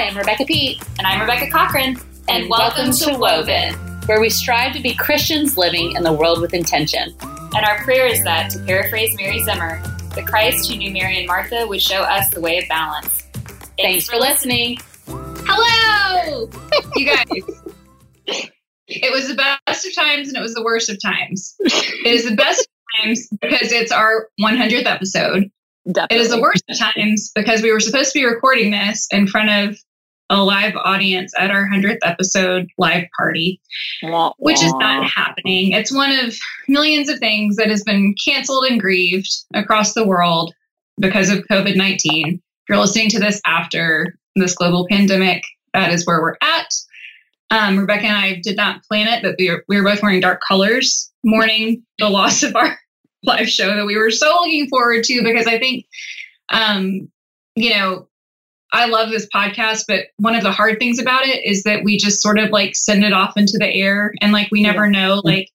Hi, I'm Rebecca Pete. And I'm Rebecca Cochran. And, and welcome, welcome, to Woven, where we strive to be Christians living in the world with intention. And our prayer is that, to paraphrase Mary Zimmer, the Christ who knew Mary and Martha would show us the way of balance. Thanks, Thanks for listening. Hello! you guys. It was the best of times and it was the worst of times. It is the best of times because it's our 100th episode. Definitely. It is the worst of times because we were supposed to be recording this in front of a live audience at our 100th episode live party, which is not happening. It's one of millions of things that has been canceled and grieved across the world because of COVID 19. If you're listening to this after this global pandemic, that is where we're at. Um, Rebecca and I did not plan it, but we were, we were both wearing dark colors, mourning the loss of our live show that we were so looking forward to because I think, um, you know, I love this podcast, but one of the hard things about it is that we just sort of like send it off into the air and like we never yeah. know, like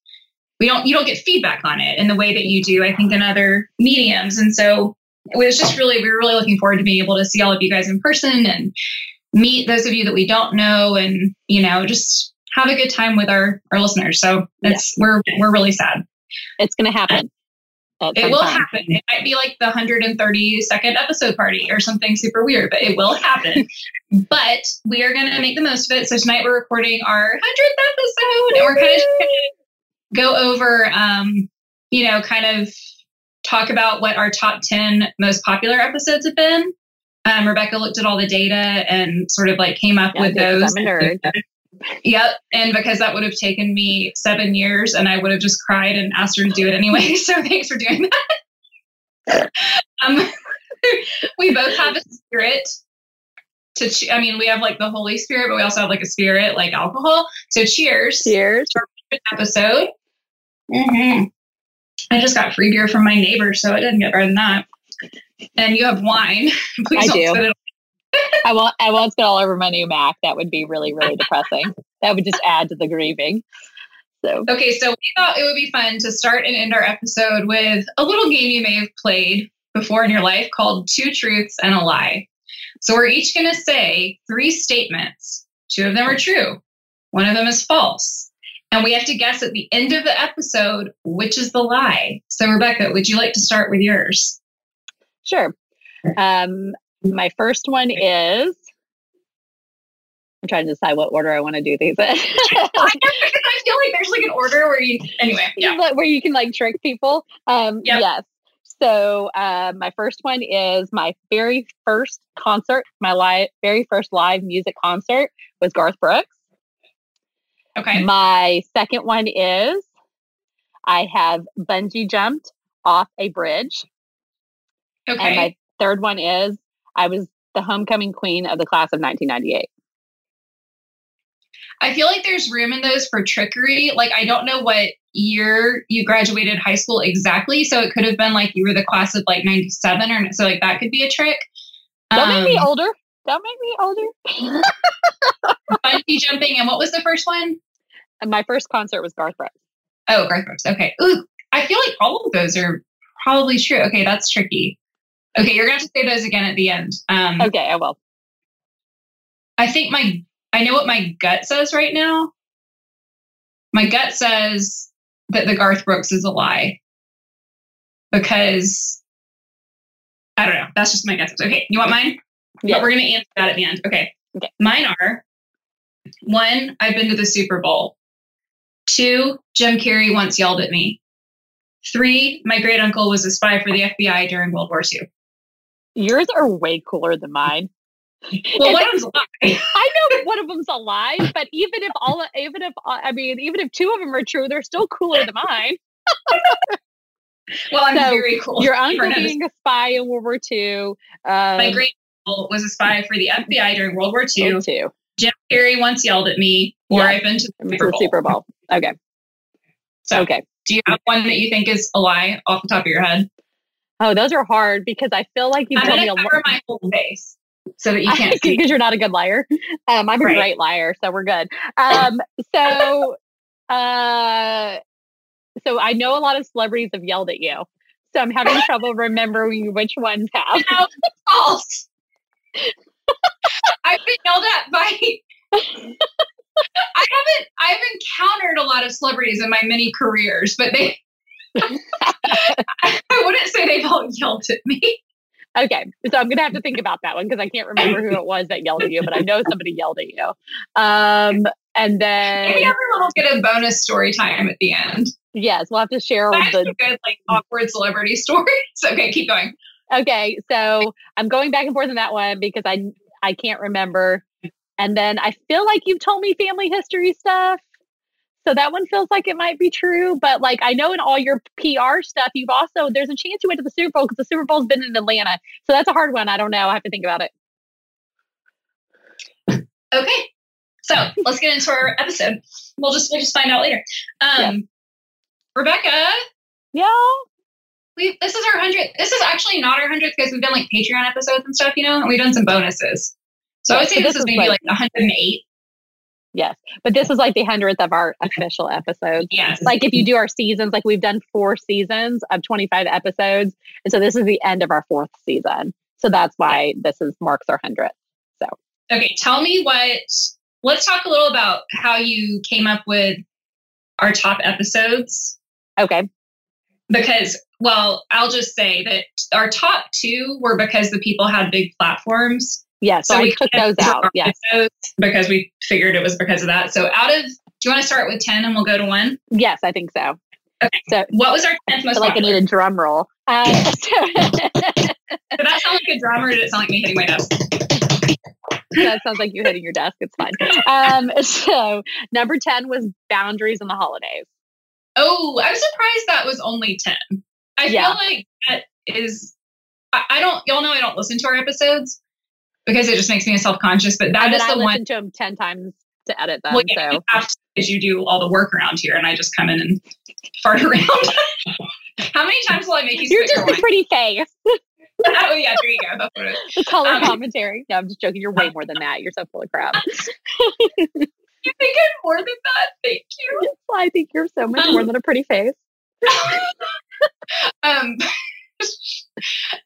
we don't, you don't get feedback on it in the way that you do, I think, in other mediums. And so it was just really, we were really looking forward to being able to see all of you guys in person and meet those of you that we don't know and, you know, just have a good time with our, our listeners. So it's, yeah. we're, we're really sad. It's going to happen. It will time. happen. It might be like the 132nd episode party or something super weird, but it will happen. but we are going to make the most of it. So tonight we're recording our 100th episode and we're kind of going to go over, um, you know, kind of talk about what our top 10 most popular episodes have been. Um, Rebecca looked at all the data and sort of like came up yeah, with those. I'm a nerd. Yep. And because that would have taken me seven years and I would have just cried and asked her to do it anyway. So thanks for doing that. um, we both have a spirit to, che- I mean, we have like the Holy Spirit, but we also have like a spirit like alcohol. So cheers. Cheers. episode. Mm-hmm. I just got free beer from my neighbor, so it didn't get better than that. And you have wine. Please I do. I won't. I won't spill all over my new Mac. That would be really, really depressing. That would just add to the grieving. So okay, so we thought it would be fun to start and end our episode with a little game you may have played before in your life called Two Truths and a Lie. So we're each going to say three statements. Two of them are true. One of them is false. And we have to guess at the end of the episode which is the lie. So, Rebecca, would you like to start with yours? Sure. Um, my first one is I'm trying to decide what order I want to do these in. I feel like there's like an order where you anyway, yeah. where you can like trick people. Um yep. yes. So uh, my first one is my very first concert, my live very first live music concert was Garth Brooks. Okay. My second one is I have bungee jumped off a bridge. Okay. And my third one is I was the homecoming queen of the class of 1998. I feel like there's room in those for trickery. Like, I don't know what year you graduated high school exactly. So it could have been like you were the class of like 97 or so, like that could be a trick. Don't um, make me um, older. Don't make me older. bungee jumping. And what was the first one? And my first concert was Garth Brooks. Oh, Garth Brooks. Okay. Ooh, I feel like all of those are probably true. Okay, that's tricky. Okay, you're gonna have to say those again at the end. Um, okay, I will. I think my I know what my gut says right now. My gut says that the Garth Brooks is a lie because I don't know. That's just my guess. Okay, you want mine? Yeah. But we're gonna answer that at the end. Okay. Okay. Mine are one. I've been to the Super Bowl. Two. Jim Carrey once yelled at me. Three. My great uncle was a spy for the FBI during World War II. Yours are way cooler than mine. Well, one of them's. I know one of them's a lie, but even if all, even if I mean, even if two of them are true, they're still cooler than mine. well, I'm so very cool. Your uncle being a spy in World War II. Um, My great uncle was a spy for the FBI during World War II. Jim Carrey once yelled at me, or yeah. I've been to the Super Bowl. Super Bowl. Okay. So, okay. Do you have one that you think is a lie off the top of your head? Oh, those are hard because I feel like you've told me a lot. my whole face so that you can't because you're not a good liar. Um, I'm a right. great liar, so we're good. Um, so, uh, so I know a lot of celebrities have yelled at you, so I'm having trouble remembering which ones have. No, false. I've been yelled at by. I haven't. I've encountered a lot of celebrities in my many careers, but they. I wouldn't say they've all yelled at me. Okay, so I'm gonna have to think about that one because I can't remember who it was that yelled at you, but I know somebody yelled at you. Um, and then maybe everyone will get a bonus story time at the end. Yes, we'll have to share That's the good, like awkward celebrity stories. okay, keep going. Okay, so I'm going back and forth on that one because I I can't remember. And then I feel like you've told me family history stuff. So that one feels like it might be true, but like I know in all your PR stuff, you've also there's a chance you went to the Super Bowl because the Super Bowl's been in Atlanta. So that's a hard one. I don't know. I have to think about it. Okay, so let's get into our episode. We'll just we'll just find out later. Um, yeah. Rebecca. Yeah. We this is our hundredth. This is actually not our hundredth because we've done like Patreon episodes and stuff, you know, and we've done some bonuses. So I would say this, this is maybe like, like 108. Yes. But this is like the hundredth of our official episodes. Yes. Like if you do our seasons, like we've done four seasons of 25 episodes. And so this is the end of our fourth season. So that's why this is marks our hundredth. So okay, tell me what let's talk a little about how you came up with our top episodes. Okay. Because well, I'll just say that our top two were because the people had big platforms yeah, so, so we took those out. Yeah, because we figured it was because of that. So out of, do you want to start with ten and we'll go to one? Yes, I think so. Okay. So what was our tenth most? like popular? I need a drum roll. Uh, so did that sound like a drum, or did it sound like me hitting my desk? that sounds like you hitting your desk. It's fine. Um, so number ten was boundaries in the holidays. Oh, I'm surprised that was only ten. I yeah. feel like that is. I, I don't. Y'all know I don't listen to our episodes, because it just makes me self conscious. But that is I the one. to them ten times to edit them. Well, yeah, so because you do all the work around here, and I just come in and fart around. How many times will I make you? You're just a pretty face. oh yeah, there you go. That's what it is. The color um, commentary. No, I'm just joking. You're way more than that. You're so full of crap. you think I'm more than that? Thank you. Yes, I think you're so much more than a pretty face. um.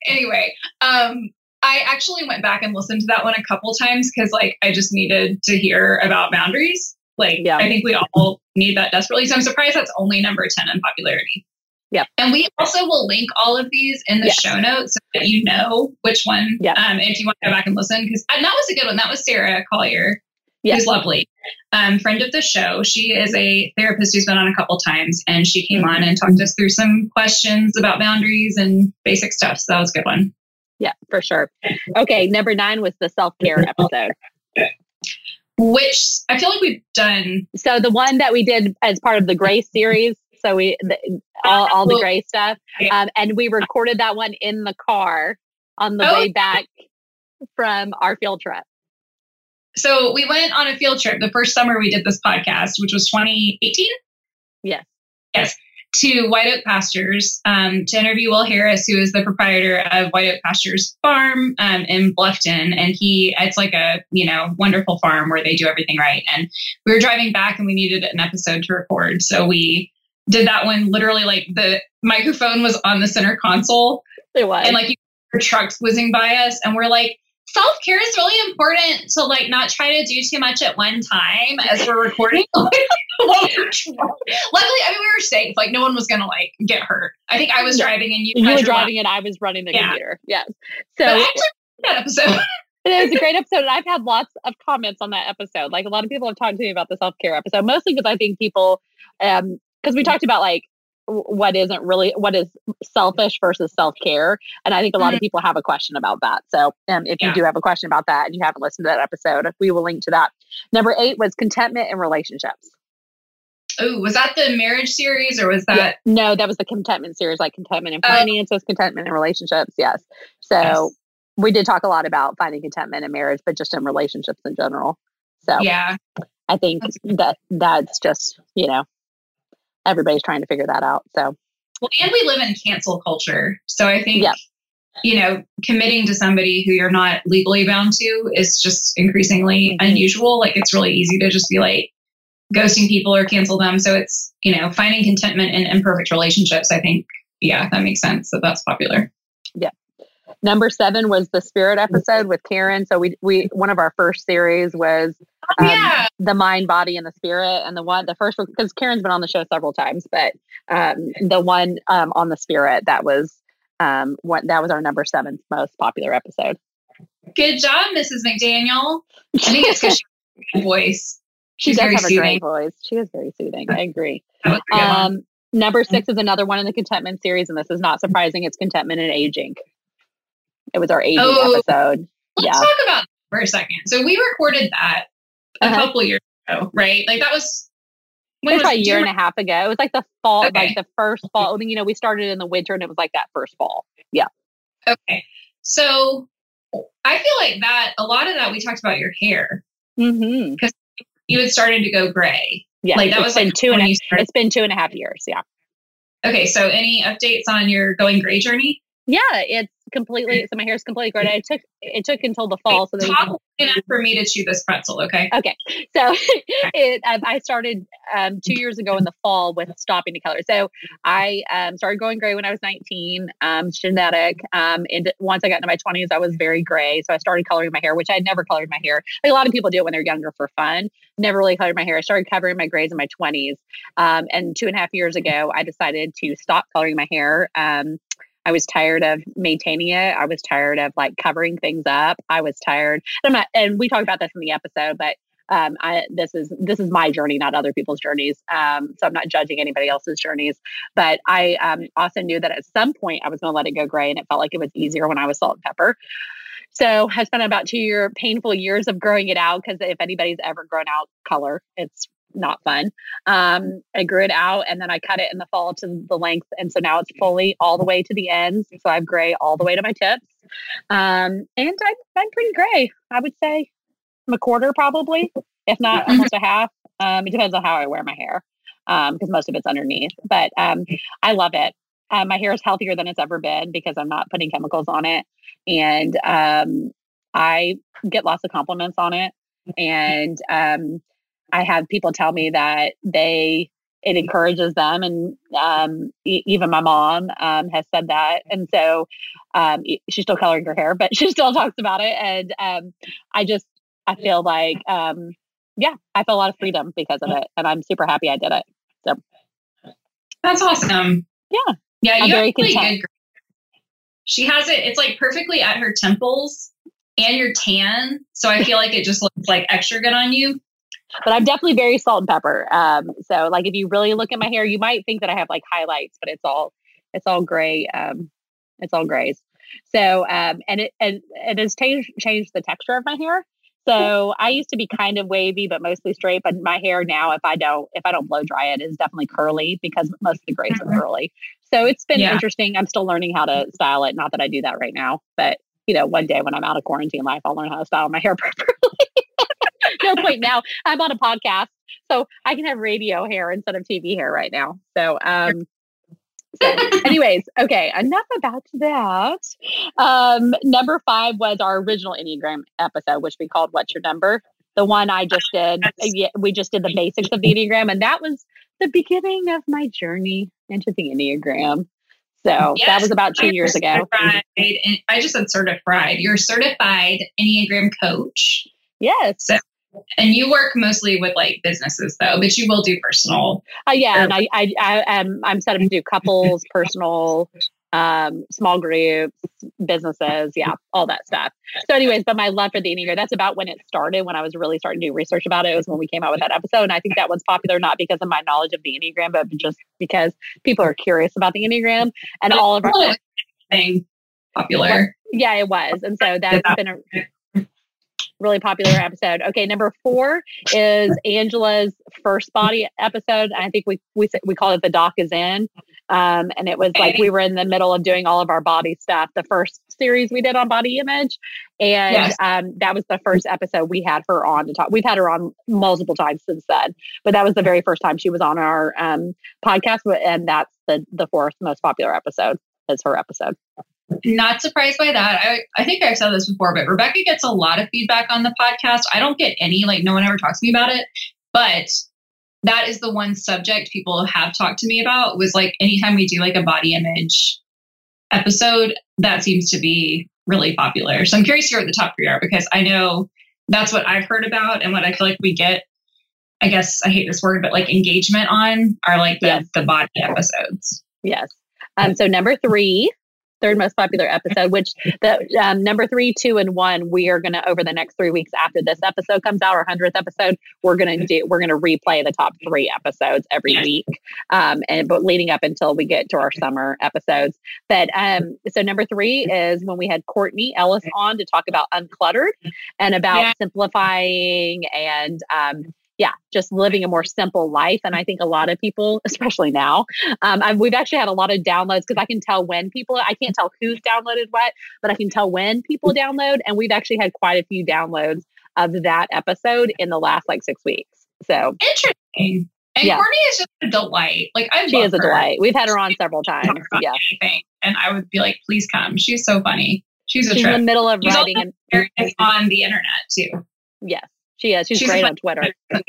anyway, um, I actually went back and listened to that one a couple times because like I just needed to hear about boundaries. Like yeah. I think we all need that desperately. So I'm surprised that's only number 10 in popularity. Yeah. And we also will link all of these in the yes. show notes so that you know which one. Yeah. Um, if you want to go back and listen, because that was a good one. That was Sarah Collier, yes. who's lovely. Um, friend of the show. She is a therapist who's been on a couple times, and she came on and talked us through some questions about boundaries and basic stuff. So that was a good one. Yeah, for sure. Okay, number nine was the self care episode. Which I feel like we've done. So the one that we did as part of the Grace series. So we the, all, all the Grace stuff, um, and we recorded that one in the car on the oh. way back from our field trip. So we went on a field trip the first summer we did this podcast, which was 2018. Yes. Yes to White Oak Pastures um, to interview Will Harris, who is the proprietor of White Oak Pastures Farm um, in Bluffton. And he, it's like a, you know, wonderful farm where they do everything right. And we were driving back and we needed an episode to record. So we did that one literally like the microphone was on the center console. It was. And like your trucks whizzing by us. And we're like, self care is really important to like not try to do too much at one time as we're recording. Luckily, I mean, we were safe. Like, no one was gonna like get hurt. I think I was driving and you, you were driving and I was running the yeah. computer. Yes. So that episode. it was a great episode, and I've had lots of comments on that episode. Like a lot of people have talked to me about the self care episode, mostly because I think people, um, because we talked about like what isn't really what is selfish versus self-care and i think a lot mm-hmm. of people have a question about that so um, if yeah. you do have a question about that and you haven't listened to that episode we will link to that number eight was contentment in relationships oh was that the marriage series or was that yeah. no that was the contentment series like contentment in oh. finances contentment in relationships yes so yes. we did talk a lot about finding contentment in marriage but just in relationships in general so yeah i think that that's just you know everybody's trying to figure that out. So, well, and we live in cancel culture. So I think, yep. you know, committing to somebody who you're not legally bound to is just increasingly mm-hmm. unusual. Like it's really easy to just be like ghosting people or cancel them. So it's, you know, finding contentment in imperfect relationships. I think, yeah, that makes sense that that's popular. Yeah. Number seven was the spirit episode with Karen. So we we one of our first series was Oh, um, yeah. the mind, body, and the spirit. And the one the first one because Karen's been on the show several times, but um, the one um, on the spirit that was um what that was our number seventh most popular episode. Good job, Mrs. McDaniel. I think it's because she has a voice. She She's does very have a soothing. great voice. She is very soothing. I agree. That was a good one. Um, number six is another one in the contentment series, and this is not surprising. It's contentment and aging. It was our aging Oh. episode. Let's yeah. talk about that for a second. So we recorded that a Uh-huh. couple years ago, right? Like that was It was was a year and a half ago. It was like the fall, Okay. like the first fall. I mean, you know, we started in the winter, and it was like that first fall. Yeah. Okay. So I feel like that a lot of that we talked about your hair. Mm-hmm. Because you had started to go gray. Yeah, Like that was been like two and a, it's been two and a half years. Yeah, Okay, so any updates on your going gray journey? yeah, it's completely. So my hair is completely gray. It took it took until the fall, so then Talk long enough for me to chew this pretzel, okay? Okay, so it, um, I started um, two years ago in the fall with stopping to color. So I um, started going gray when I was 19, um, genetic. Um, and once I got into my 20s, I was very gray. So I started coloring my hair, which I had never colored my hair. Like a lot of people do it when they're younger for fun. Never really colored my hair. I started covering my grays in my 20s. Um, and two and a half years ago, I decided to stop coloring my hair. Um, I was tired of maintaining it. I was tired of like covering things up. I was tired. I'm not, and we talked about this in the episode, but um, I, this is this is my journey, not other people's journeys. Um, so I'm not judging anybody else's journeys. But I um, also knew that at some point I was going to let it go gray, and it felt like it was easier when I was salt and pepper. So I spent about two year painful years of growing it out because if anybody's ever grown out color, it's not fun. Um, I grew it out and then I cut it in the fall to the length, and so now it's fully all the way to the ends. So I have gray all the way to my tips, um, and I'm, I'm pretty gray. I would say I'm a quarter probably, if not Mhm. almost a half. Um, it depends on how I wear my hair Um because most of it's underneath. But um, I love it. Uh, my hair is healthier than it's ever been because I'm not putting chemicals on it, and um, I get lots of compliments on it. And um, I have people tell me that they it encourages them, and um, e- even my mom um, has said that. And so um, she's still coloring her hair, but she still talks about it. And um, I just I feel like um, yeah, I feel a lot of freedom because of it, and I'm super happy I did it. So that's awesome. Yeah. Yeah, I'm you very really content. good. She has it. It's like perfectly at her temples and your tan. So I feel like it just looks like extra good on you. But I'm definitely very salt and pepper. Um, so like if you really look at my hair, you might think that I have like highlights, but it's all it's all gray. Um, it's all grays. So um, and it and it has changed changed the texture of my hair. So I used to be kind of wavy, but mostly straight. But my hair now, if I don't if I don't blow dry it, is definitely curly because most of the grays are curly. So it's been Yeah. interesting. I'm still learning how to style it. Not that I do that right now, but you know, one day when I'm out of quarantine life, I'll learn how to style my hair properly. no point now. I'm on a podcast, so I can have radio hair instead of TV hair right now. So, um, so anyways, okay, enough about that. Um, number five was our original Enneagram episode, which we called "What's Your Number." The one I just did. uh, Yes. Yeah, we just did the basics of the Enneagram, and that was the beginning of my journey into the Enneagram. So that was about two years ago. certified- I just said certified. You're a certified Enneagram coach. Yes. And you work mostly with like businesses though, but you will do personal. Uh, yeah, Or- and I, I, I am I'm set up to do couples, personal, um, small groups, businesses, yeah, all that stuff. So, anyways, but my love for the Enneagram, that's about when it started. When I was really starting to do research about it, it was when we came out with that episode, and I think that one's popular not because of my knowledge of the Enneagram, but just because people are curious about the Enneagram and all of our. thing popular. Yeah, it was, and so that's been a really popular episode. Okay, number four is Angela's first body episode. I think we we said- we call it the doc is in, um, and it was like we were in the middle of doing all of our body stuff. The first series we did on body image, and Yes. um, that was the first episode we had her on to talk. We've had her on multiple times since then, but that was the very first time she was on our um, podcast, and that's the the fourth most popular episode. Is her episode. Not surprised by that. I, I think I've said this before, but Rebecca gets a lot of feedback on the podcast. I don't get any, like, no one ever talks to me about it. But that is the one subject people have talked to me about was like anytime we do like a body image episode, that seems to be really popular. So I'm curious to hear what the top three are because I know that's what I've heard about and what I feel like we get. I guess I hate this word, but like engagement on are like the, Yes. the body episodes. Yes. Um, so number three, third most popular episode, which the um, number three, two, and one, we are gonna over the next three weeks after this episode comes out, our hundredth episode, we're gonna do we're gonna replay the top three episodes every week, um, and but leading up until we get to our summer episodes. But um, so number three is when we had Courtney Ellis on to talk about uncluttered and about Yeah. simplifying and um, yeah, just living a more simple life. And I think a lot of people, especially now, um, I've, we've actually had a lot of downloads because I can tell when people, I can't tell who's downloaded what, but I can tell when people download. And we've actually had quite a few downloads of that episode in the last like six weeks. So Interesting. And Yeah. Courtney is just a delight. Like I she is a her. delight. We've had her on several times. Yeah. anything, and I would be like, please come. She's so funny. She's a She's in the middle of She's writing. And on the internet too. yes, she is. She's, She's great on Twitter.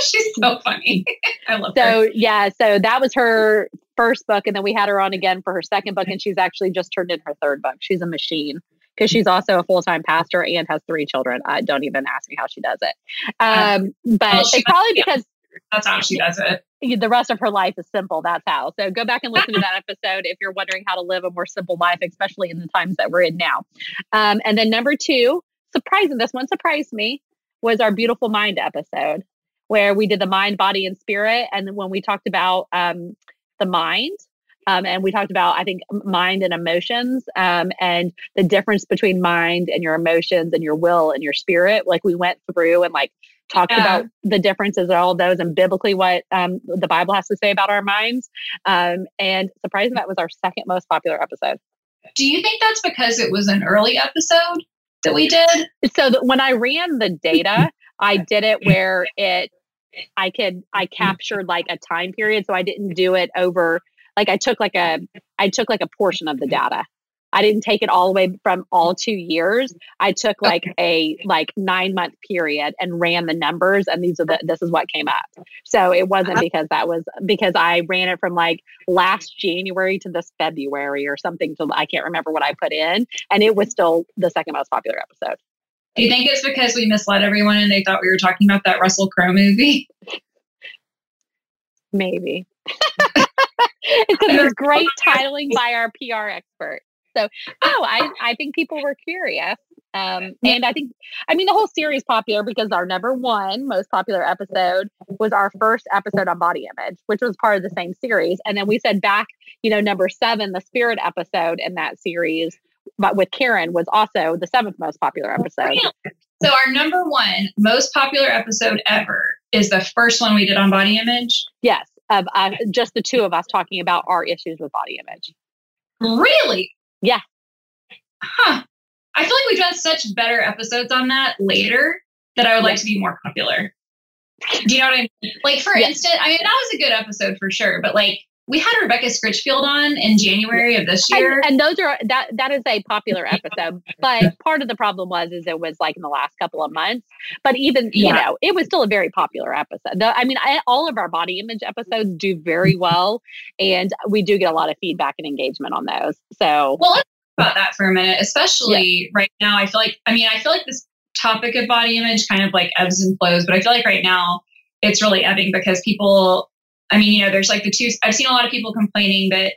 She's so funny. I love her. So yeah, so that was her first book, and then we had her on again for her second book, and she's actually just turned in her third book. She's a machine because she's also a full time pastor and has three children. I don't even ask me how she does it, um, but Well, it's probably be- because That's how she does it. the rest of her life is simple. That's how. So go back and listen to that episode if you're wondering how to live a more simple life, especially in the times that we're in now. Um, and then number two, surprising, this one surprised me, was our beautiful mind episode where we did the mind, body, and spirit. And when we talked about um, the mind, um, and we talked about, I think, mind and emotions um, and the difference between mind and your emotions and your will and your spirit. Like we went through and like talked Yeah. about the differences of all those and biblically what um, the Bible has to say about our minds. Um, and surprising that was our second most popular episode. Do you think that's because it was an early episode that we did? So that when I ran the data, I did it where it I could I mm-hmm. captured like a time period. So I didn't do it over like I took like a I took like a portion of the data. I didn't take it all the way from all two years. I took like a like nine month period and ran the numbers, and these are the this is what came up. So it wasn't uh-huh. because that was because I ran it from like last January to this February or something. To I can't remember what I put in, and it was still the second most popular episode. Do you think it's because we misled everyone and they thought we were talking about that Russell Crowe movie? Maybe. it's because it was great titling by our PR expert. So, oh, I, I think people were curious. Um, and I think, I mean, the whole series popular because our number one most popular episode was our first episode on body image, which was part of the same series. And then we said back, you know, number seven, the spirit episode in that series, but with Karen was also the seventh most popular episode. So our number one most popular episode ever is the first one we did on body image. Yes, of uh, just the two of us talking about our issues with body image. Really? Yeah. Huh. I feel like we've done such better episodes on that later that I would like to be more popular. Do you know what I mean? Like, for instance, I mean, that was a good episode for sure, but like, we had Rebecca Scritchfield on in January of this year. And, and those are that that is a popular episode but part of the problem was is it was like in the last couple of months but even you Yeah. know it was still a very popular episode The- i mean I, all of our body image episodes do very well and we do get a lot of feedback and engagement on those so Well, let's talk about that for a minute, especially right now. I feel like, I mean, I feel like this topic of body image kind of like ebbs and flows, but I feel like right now it's really ebbing because people, I mean, you know, there's like the two, I've seen a lot of people complaining that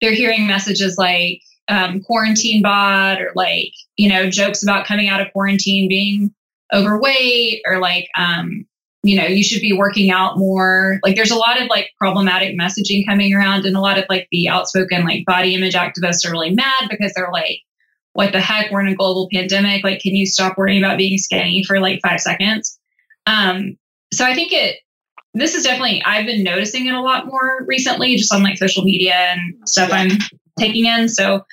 they're hearing messages like um, quarantine bot or like, you know, jokes about coming out of quarantine being overweight or like, um, you know, you should be working out more. Like there's a lot of like problematic messaging coming around and a lot of like the outspoken like body image activists are really mad because they're like, what the heck? We're in a global pandemic. Like, can you stop worrying about being skinny for like five seconds? Um, so I think it, this is definitely, I've been noticing it a lot more recently, just on like social media and stuff I'm taking in. So,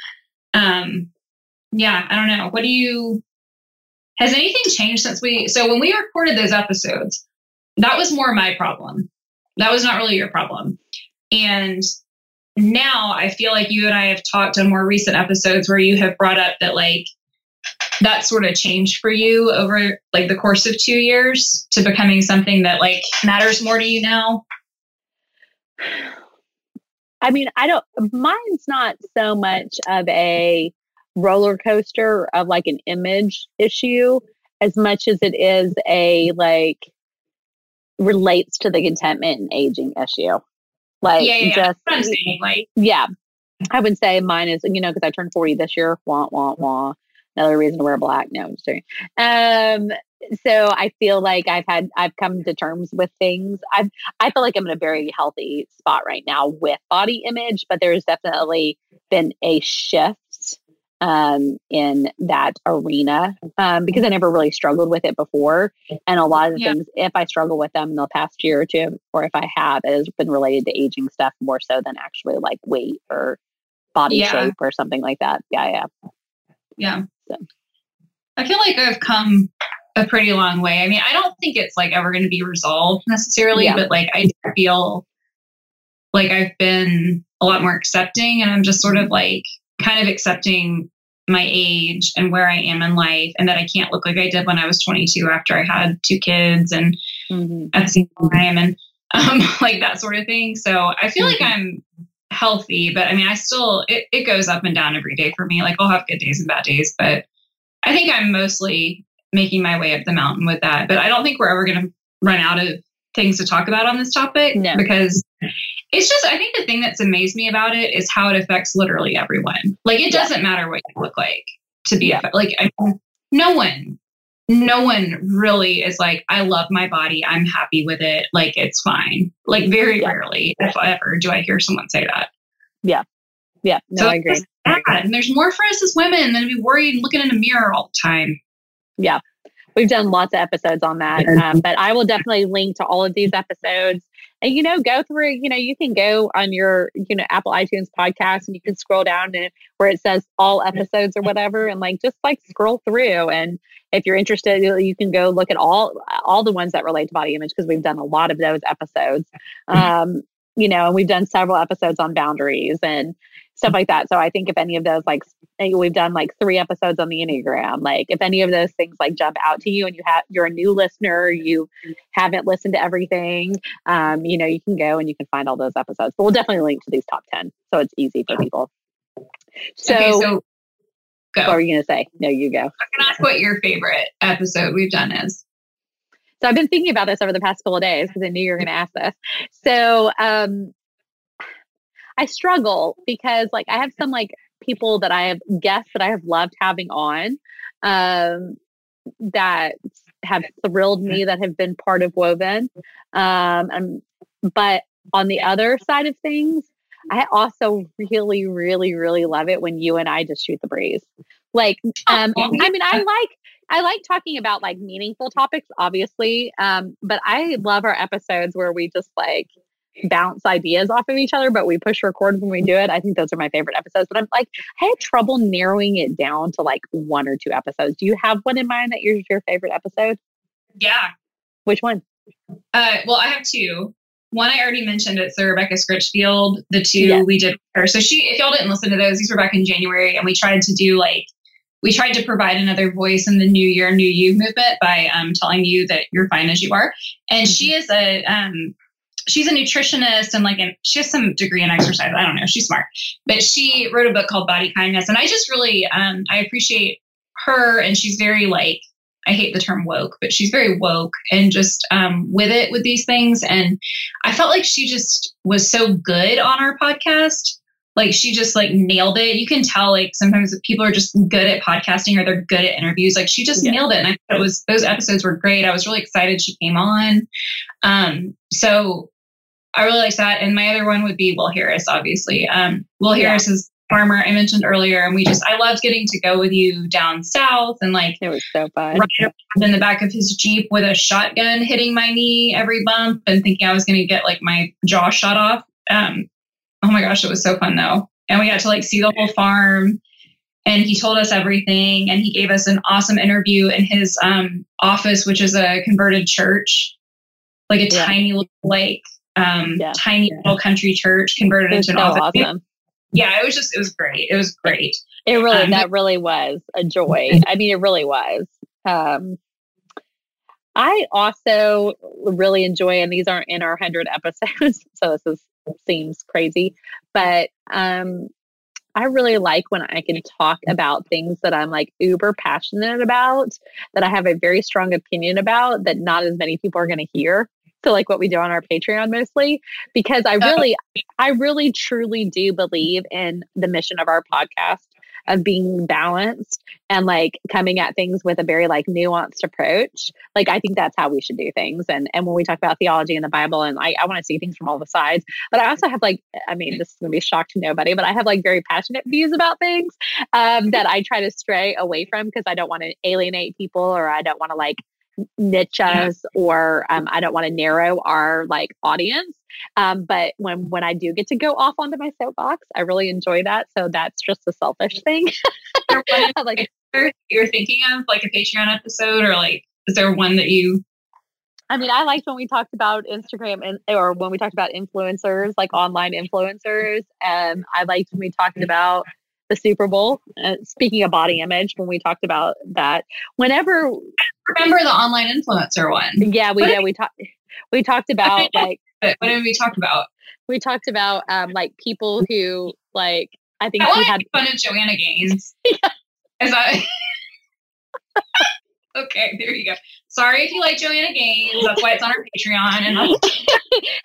um, yeah, I don't know. What do you, has anything changed since we, so when we recorded those episodes, that was more my problem. That was not really your problem. And now I feel like you and I have talked on more recent episodes where you have brought up that like that sort of changed for you over like the course of two years to becoming something that like matters more to you now. I mean, I don't, mine's not so much of a roller coaster of like an image issue as much as it is a like relates to the contentment and aging issue. Like, yeah, yeah, just, I'm saying. Like, yeah, I would say mine is, you know, because I turned 40 this year. Wah, wah, wah. Another reason to wear black. No, I'm just kidding. Um, so I feel like I've had I've come to terms with things. I've I feel like I'm in a very healthy spot right now with body image, but there's definitely been a shift um, in that arena um, because I never really struggled with it before. And a lot of the Yeah. things, if I struggle with them in the past year or two, or if I have, it has been related to aging stuff more so than actually like weight or body Yeah. shape or something like that. Yeah, yeah. Yeah. So. I feel like I've come a pretty long way. I mean, I don't think it's like ever going to be resolved necessarily, Yeah. but like I feel like I've been a lot more accepting and I'm just sort of like kind of accepting my age and where I am in life and that I can't look like I did when I was 22 after I had two kids and Mhm. at the same time and um, like that sort of thing. So I feel like Mhm. I'm healthy, but I mean, I still, it, it goes up and down every day for me. Like I'll have good days and bad days, but I think I'm mostly making my way up the mountain with that. But I don't think we're ever going to run out of things to talk about on this topic No. because it's just, I think the thing that's amazed me about it is how it affects literally everyone. Like it doesn't matter what you look like to be, Yeah. like, I mean, no one no one really is like, I love my body. I'm happy with it. Like, it's fine. Like, very Yeah. rarely, if ever, do I hear someone say that. Yeah, Yeah. no, so I agree. it's sad. And there's more for us as women than to be worried and looking in a mirror all the time. Yeah. We've done lots of episodes on that. Um, but I will definitely link to all of these episodes. And, you know, go through, you know, you can go on your, you know, Apple iTunes podcast and you can scroll down and where it says all episodes or whatever and like just like scroll through. And if you're interested, you can go look at all all the ones that relate to body image because we've done a lot of those episodes. Um, you know, and we've done several episodes on boundaries and stuff like that. So I think if any of those like we've done like three episodes on the enneagram like if any of those things like jump out to you and you have you're a new listener you haven't listened to everything um you know you can go and you can find all those episodes but we'll definitely link to these top 10 so it's easy for people so, okay, so go. what were you gonna say no you go going to ask what your favorite episode we've done is. So i've been thinking about this over the past couple of days because i knew you were gonna ask this. So um i struggle because like i have some like people that i have guests that i have loved having on um that have thrilled me that have been part of woven um and, but on the other side of things i also really really really love it when you and i just shoot the breeze. Like um i mean i like i like talking about like meaningful topics obviously um but i love our episodes where we just like bounce ideas off of each other but we push record when we do it i think those are my favorite episodes but i'm like i had trouble narrowing it down to like one or two episodes do you have one in mind that you're your favorite episode Yeah. which one Uh, well, I have two. One I already mentioned. It's the Rebecca Scritchfield. The two Yes. we did with her. So she, if y'all didn't listen to those, these were back in January, and we tried to do like we tried to provide another voice in the New Year, New You movement by um, telling you that you're fine as you are. And she is a um, she's a nutritionist and like an, she has some degree in exercise. I don't know. She's smart, but she wrote a book called Body Kindness, and I just really um, I appreciate her, and she's very like I hate the term woke, but she's very woke and just um, with it with these things. And I felt like she just was so good on our podcast. Like she just like nailed it. You can tell like sometimes people are just good at podcasting or they're good at interviews. Like she just Yeah. nailed it. And I thought it was those episodes were great. I was really excited she came on. Um, so I really liked that. And my other one would be Will Harris, obviously. Um, Will Yeah. Harris is farmer I mentioned earlier, and we just I loved getting to go with you down south and like it was so fun around in the back of his Jeep with a shotgun hitting my knee every bump and thinking I was going to get like my jaw shot off. Um, oh my gosh, it was so fun though. And we got to like see the whole farm and he told us everything and he gave us an awesome interview in his um, office, which is a converted church, like a Yeah. tiny little, like, um, Yeah. tiny little country church converted into so an office. awesome Yeah, it was just, it was great. It was great. It really, Um, that really was a joy. I mean, it really was. Um, I also really enjoy, and these aren't in our hundred episodes, so this is seems crazy. But um, I really like when I can talk about things that I'm like uber passionate about, that I have a very strong opinion about, that not as many people are going to hear. So, like what we do on our Patreon mostly, because I really, I really truly do believe in the mission of our podcast of being balanced and like coming at things with a very like nuanced approach. Like I think that's how we should do things. And and when we talk about theology and the Bible, and I, I want to see things from all the sides. But I also have like, I mean, this is gonna be a shock to nobody, but I have like very passionate views about things um, that I try to stray away from because I don't want to alienate people or I don't want to like niche us or um, I don't want to narrow our like audience. Um, but when when I do get to go off onto my soapbox, I really enjoy that. So that's just a selfish thing. like you're thinking of like a Patreon episode or like is there one that you I mean, I liked when we talked about Instagram and or when we talked about influencers, like online influencers. And I liked when we talked about the Super Bowl. Uh, speaking of body image, when we talked about that, whenever remember the online influencer one. Yeah, we yeah we talked we talked about like what did we talk about? We talked about um like people who like I think I we had fun of Joanna Gaines. yeah. Is that okay? There you go. Sorry if you like Joanna Gaines. That's why it's on our Patreon, and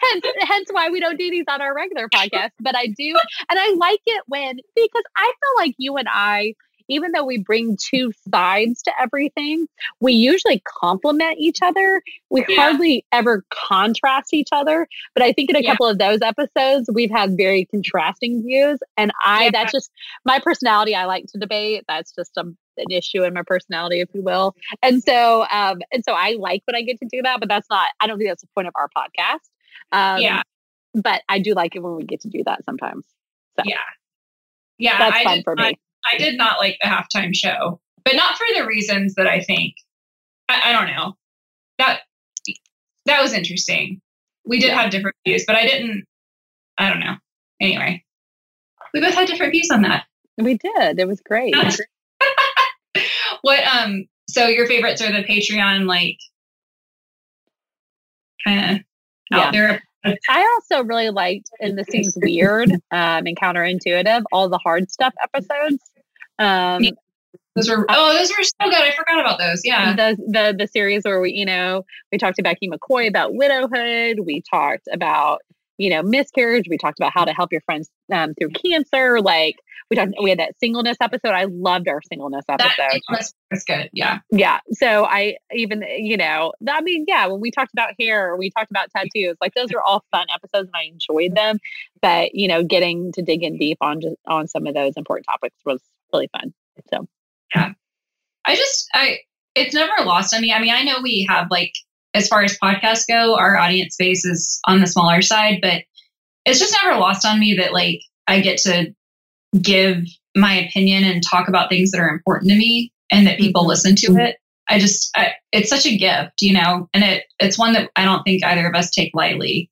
hence, hence why we don't do these on our regular podcast. But I do, and I like it when because I feel like you and I even though we bring two sides to everything, we usually complement each other. We yeah. hardly ever contrast each other. But I think in a yeah. couple of those episodes, we've had very contrasting views. And I, yeah. that's just my personality. I like to debate. That's just a, an issue in my personality, if you will. And so, um, and so I like when I get to do that, but that's not, I don't think that's the point of our podcast. Um, yeah. But I do like it when we get to do that sometimes. So. Yeah. Yeah. That's I fun for me. I did not like the halftime show, but not for the reasons that I think. I, I don't know. That that was interesting. We did yeah. have different views, but I didn't. I don't know. Anyway, we both had different views on that. We did. It was great. what um? So your favorites are the Patreon, like kind of yeah. out there I also really liked, and this seems weird um, and counterintuitive, all the hard stuff episodes. Um, those were oh, those were so good. I forgot about those. Yeah, the the the series where we you know we talked to Becky McCoy about widowhood. We talked about you know miscarriage. We talked about how to help your friends um, through cancer. Like we talked, we had that singleness episode. I loved our singleness episode. That was good. Yeah, yeah. So I even you know I mean yeah when we talked about hair, we talked about tattoos. Like those are all fun episodes, and I enjoyed them. But you know, getting to dig in deep on just on some of those important topics was really fun. So, yeah, I just, I, it's never lost on me. I mean, I know we have like, as far as podcasts go, our audience base is on the smaller side, but it's just never lost on me that like I get to give my opinion and talk about things that are important to me and that people mm-hmm. listen to it. I just, I, it's such a gift, you know, and it, it's one that I don't think either of us take lightly.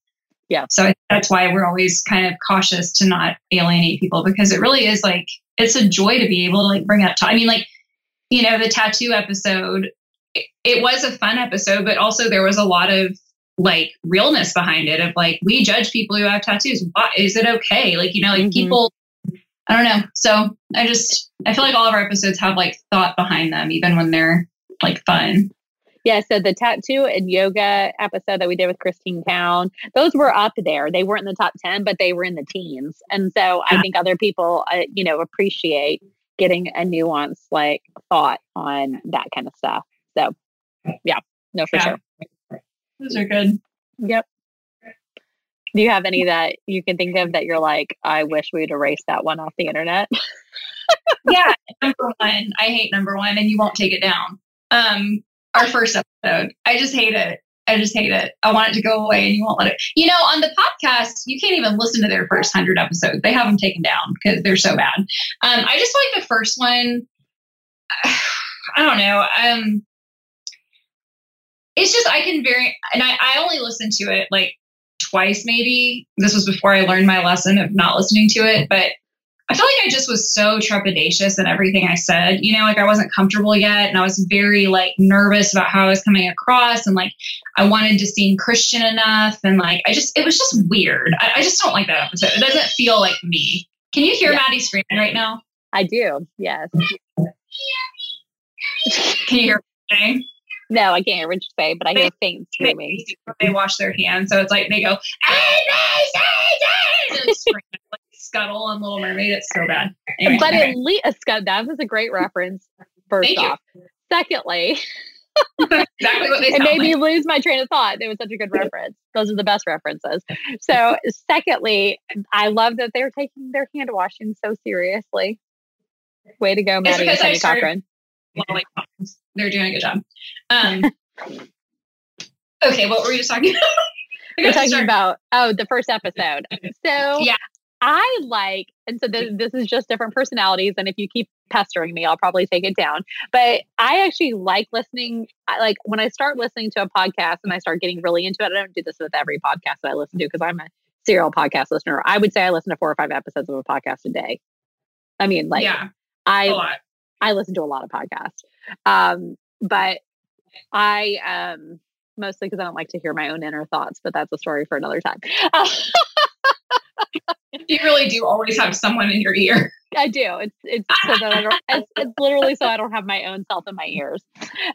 Yeah. So that's why we're always kind of cautious to not alienate people because it really is like it's a joy to be able to like bring up. I mean, like you know, the tattoo episode. It, it was a fun episode, but also there was a lot of like realness behind it. Of like we judge people who have tattoos. Why is it okay? Like you know, like mm-hmm. people. I don't know. So I just I feel like all of our episodes have like thought behind them, even when they're like fun. Yeah, so the tattoo and yoga episode that we did with Christine Town, those were up there. They weren't in the top 10, but they were in the teens. And so I think other people, uh, you know, appreciate getting a nuance like thought on that kind of stuff. So, yeah, no, for yeah. sure. Those are good. Yep. Do you have any that you can think of that you're like, I wish we'd erase that one off the internet? yeah, number one. I hate number one, and you won't take it down. Um, our first episode. I just hate it. I just hate it. I want it to go away and you won't let it. You know, on the podcast, you can't even listen to their first 100 episodes. They have them taken down because they're so bad. Um, I just like the first one. I don't know. Um, it's just, I can very, and I, I only listened to it like twice maybe. This was before I learned my lesson of not listening to it, but I felt like I just was so trepidatious in everything I said. You know, like I wasn't comfortable yet, and I was very like nervous about how I was coming across, and like I wanted to seem Christian enough, and like I just it was just weird. I, I just don't like that episode. It doesn't feel like me. Can you hear Yeah. Maddie screaming right now? I do. Yes. Can you hear? saying? No, I can't hear what you say, but I hear faint screaming. they wash their hands, so it's like they go and they Scuttle and Little Mermaid. It's so bad. Anyway, But okay. at least that was a great reference. First Thank you. off. Secondly, exactly what they it made like. me lose my train of thought. It was such a good reference. Those are the best references. So, secondly, I love that they're taking their hand washing so seriously. Way to go, Maddie and I Cochran. They're doing a good job. Um, okay, what were you just talking about? We're talking start- about oh the first episode. So Yeah. I like, and so this, this is just different personalities. And if you keep pestering me, I'll probably take it down. But I actually like listening. I like when I start listening to a podcast and I start getting really into it. I don't do this with every podcast that I listen to because I'm a serial podcast listener. I would say I listen to four or five episodes of a podcast a day. I mean, like yeah, I. I listen to a lot of podcasts. Um, but I um mostly because I don't like to hear my own inner thoughts, but that's a story for another time. You really do always have someone in your ear. I do. It's it's so that I don't it's, it's literally so I don't have my own self in my ears.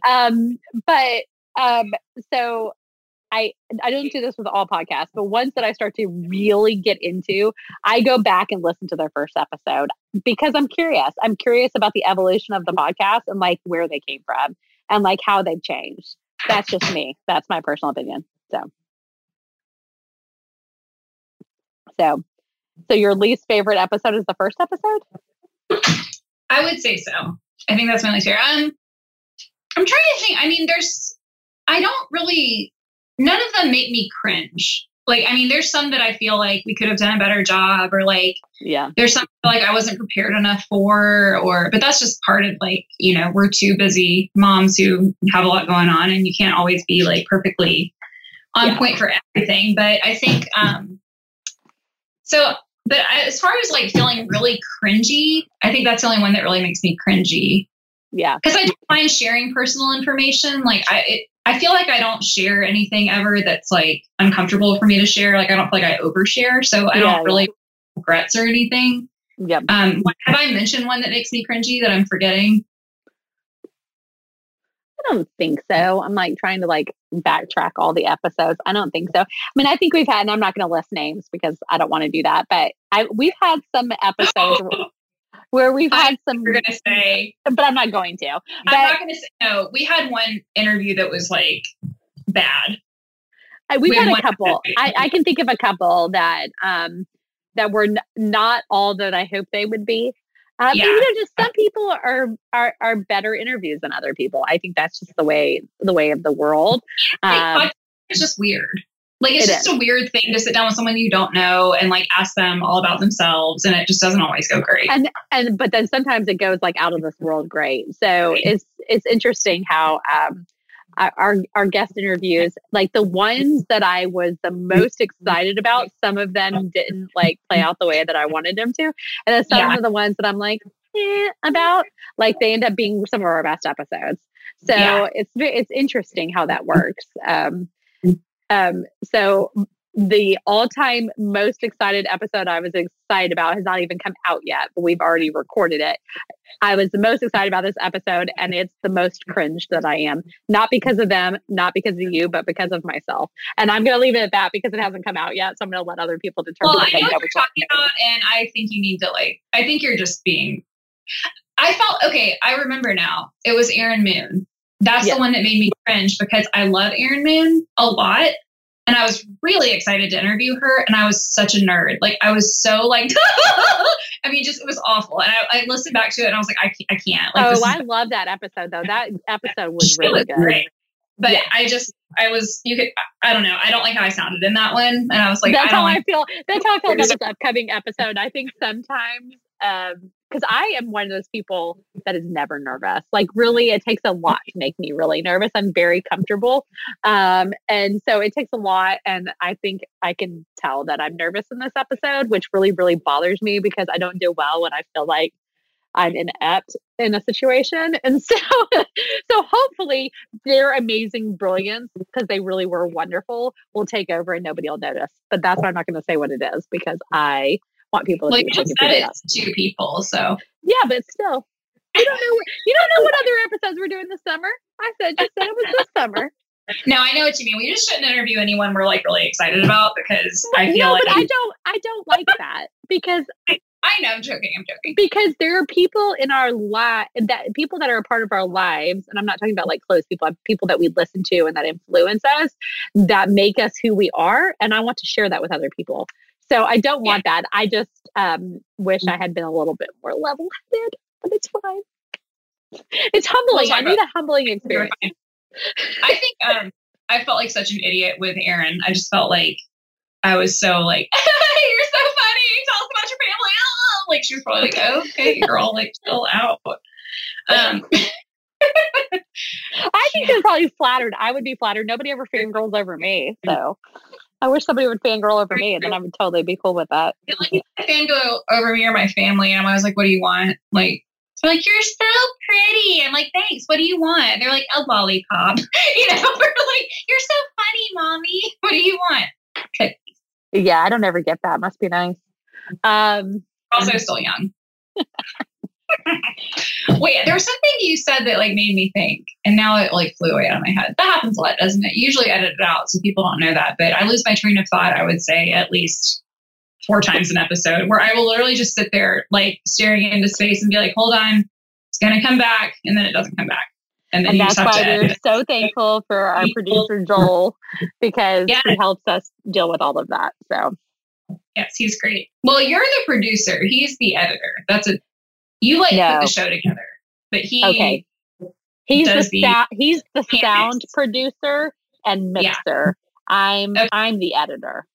Um, but um so I I don't do this with all podcasts, but once that I start to really get into, I go back and listen to their first episode because I'm curious. I'm curious about the evolution of the podcast and like where they came from and like how they've changed. That's just me. That's my personal opinion. So so so your least favorite episode is the first episode? I would say so. I think that's my least favorite. Um, I'm trying to think. I mean, there's, I don't really, none of them make me cringe. Like, I mean, there's some that I feel like we could have done a better job, or like Yeah. there's some like I wasn't prepared enough for, or but that's just part of like you know we're too busy moms who have a lot going on, and you can't always be like perfectly on Yeah. point for everything. But I think um, so. But as far as like feeling really cringy, I think that's the only one that really makes me cringy Yeah. because I don't mind sharing personal information. Like I, it, I feel like I don't share anything ever that's like uncomfortable for me to share. Like I don't feel like I overshare, so I Yeah, don't yeah. really regrets or anything. Yep. Um, have I mentioned one that makes me cringy that I'm forgetting? I don't think so. I'm like trying to like backtrack all the episodes. I don't think so. I mean, I think we've had, and I'm not going to list names because I don't want to do that, but I we've had some episodes where we've had some, You're gonna say but I'm not going to. I'm But not gonna say no. We had one interview that was like bad. I, we've we had a couple. I, I can think of a couple that um that were n- not all that I hope they would be. But, Yeah. you know, just some people are are are better interviews than other people. I think that's just the way the way of the world. Um, is just weird. Like it's It just a weird thing to sit down with someone you don't know and like ask them all about themselves, and it just doesn't always go great. and and but then sometimes it goes like out of this world great so it's it's interesting how um our- our guest interviews like the ones that i was the most excited about some of them didn't like play out the way that i wanted them to and then some Yeah. of the ones that i'm like eh, about like they end up being some of our best episodes so Yeah. it's it's interesting how that works um um so the all-time most excited episode I was excited about has not even come out yet, but we've already recorded it. I was the most excited about this episode, and it's the most cringe that I am. Not because of them, not because of you, but because of myself. And I'm going to leave it at that because it hasn't come out yet. So I'm going to let other people determine. Well, I what know what you're talking about, and I think you need to like. I think you're just being. I felt okay. I remember now. It was Erin Moon. That's the one that made me cringe because I love Erin Moon a lot, and I was really excited to interview her. And I was such a nerd. Like I was so like. I mean, just it was awful. And I, I listened back to it, and I was like, I can't. I can't. Like, oh, is I love that episode though. That episode was really was good. great. But Yeah. I just, I was, you could, I don't know. I don't like how I sounded in that one. And I was like, that's I don't how like, I feel. That's how I feel about this upcoming episode. I think sometimes um, because I am one of those people that is never nervous. Like, really, it takes a lot to make me really nervous. I'm very comfortable. Um, and so it takes a lot. And I think I can tell that I'm nervous in this episode, which really, really bothers me because I don't do well when I feel like I'm inept in a situation. And so, so hopefully their amazing brilliance, because they really were wonderful, will take over and nobody will notice. But that's why I'm not going to say what it is because I want people to like you just said it's two people. So yeah, but still, you don't know. You don't know what other episodes we're doing this summer. I said just said it was this summer. No, I know what you mean. We just shouldn't interview anyone we're like really excited about because I feel no, like but I don't. I don't like that because I know I'm joking. I'm joking. because there are people in our life that people that are a part of our lives, and I'm not talking about like close people, people that we listen to and that influence us, that make us who we are, and I want to share that with other people. So I don't want that. I just um, wish I had been a little bit more level headed, but it's fine. It's humbling. We'll I need a humbling experience. I think um, I felt like such an idiot with Erin. I just felt like I was so like, you're so funny. Tell us about your family. Oh, like she was probably like, okay, girl, like chill out. Um, I think they're probably flattered. I would be flattered. Nobody ever fangirls over me. So I wish somebody would fangirl over me and then I would totally be cool with that. like fangirl over me or my family, and I'm always like, what do you want? Like, they're like, you're so pretty. I'm like, thanks. What do you want? They're like, a lollipop. you know, we're like, you're so funny, mommy. What do you want? Okay. Yeah, I don't ever get that. Must be nice. Um, Also, still young. Wait, there was something you said that like made me think, and now it like flew away out of my head. That happens a lot, doesn't it? Usually edit it out so people don't know that, but I lose my train of thought. I would say at least four times an episode, where I will literally just sit there like staring into space and be like, "Hold on, it's gonna come back," and then it doesn't come back, and then and you that's just have why to we're so thankful for our producer Joel because Yeah. he helps us deal with all of that. So Yes, he's great. Well, you're the producer. He's the editor. That's a you like No. put the show together, but he Okay. he's the, the- he's the sound mix. producer and Yeah. mixer. I'm Okay. I'm the editor.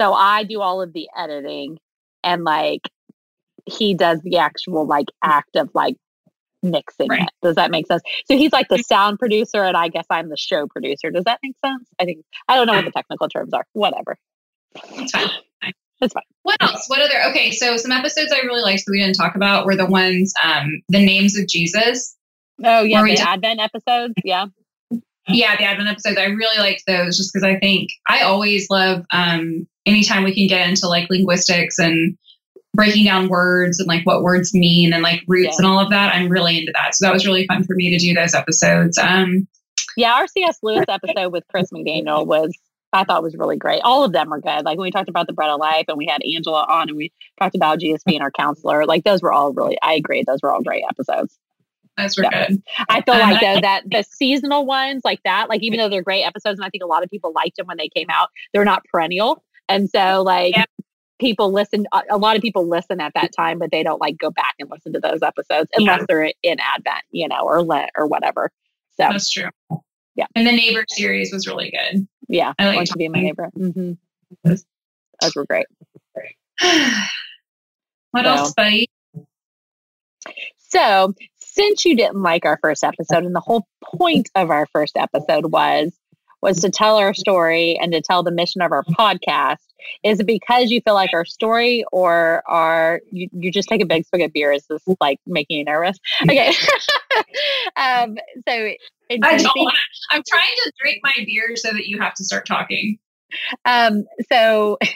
So I do all of the editing and like he does the actual like act of like mixing Right. it. Does that make sense? So he's like the sound producer and I guess I'm the show producer. Does that make sense? I think I don't know what the technical terms are. Whatever. It's fine. It's fine. What else? What other? Okay, so some episodes I really liked that we didn't talk about were the ones, um, the names of Jesus. Oh yeah, the Advent episodes. Yeah. Yeah, the Advent episodes. I really liked those just because I think I always love um, anytime we can get into like linguistics and breaking down words and like what words mean and like roots Yeah. and all of that. I'm really into that. So that was really fun for me to do those episodes. Um, Yeah, our C.S. Lewis episode with Chris McDaniel was I thought was really great. All of them were good. Like when we talked about the bread of life and we had Angela on and we talked about Jesus being our counselor. Like those were all really I agree, those were all great episodes. those were Yeah. good. I feel Um, like though that the seasonal ones like that, like even though they're great episodes and I think a lot of people liked them when they came out, they're not perennial. And so like Yeah. people listen a a lot of people listen at that time, but they don't like go back and listen to those episodes unless they're in Advent, you know, or Lent or whatever. So That's true. Yeah. And the neighbor series was really good. Yeah, I like want to be my neighbor. hmm Those- Those were great. what So- else, buddy? So, since you didn't like our first episode, and the whole point of our first episode was was to tell our story and to tell the mission of our podcast, is it because you feel like our story, or are you, you just take a big swig of beer? Is this like making you nervous? Okay. um. So. I don't want I'm trying to drink my beer so that you have to start talking. um. So.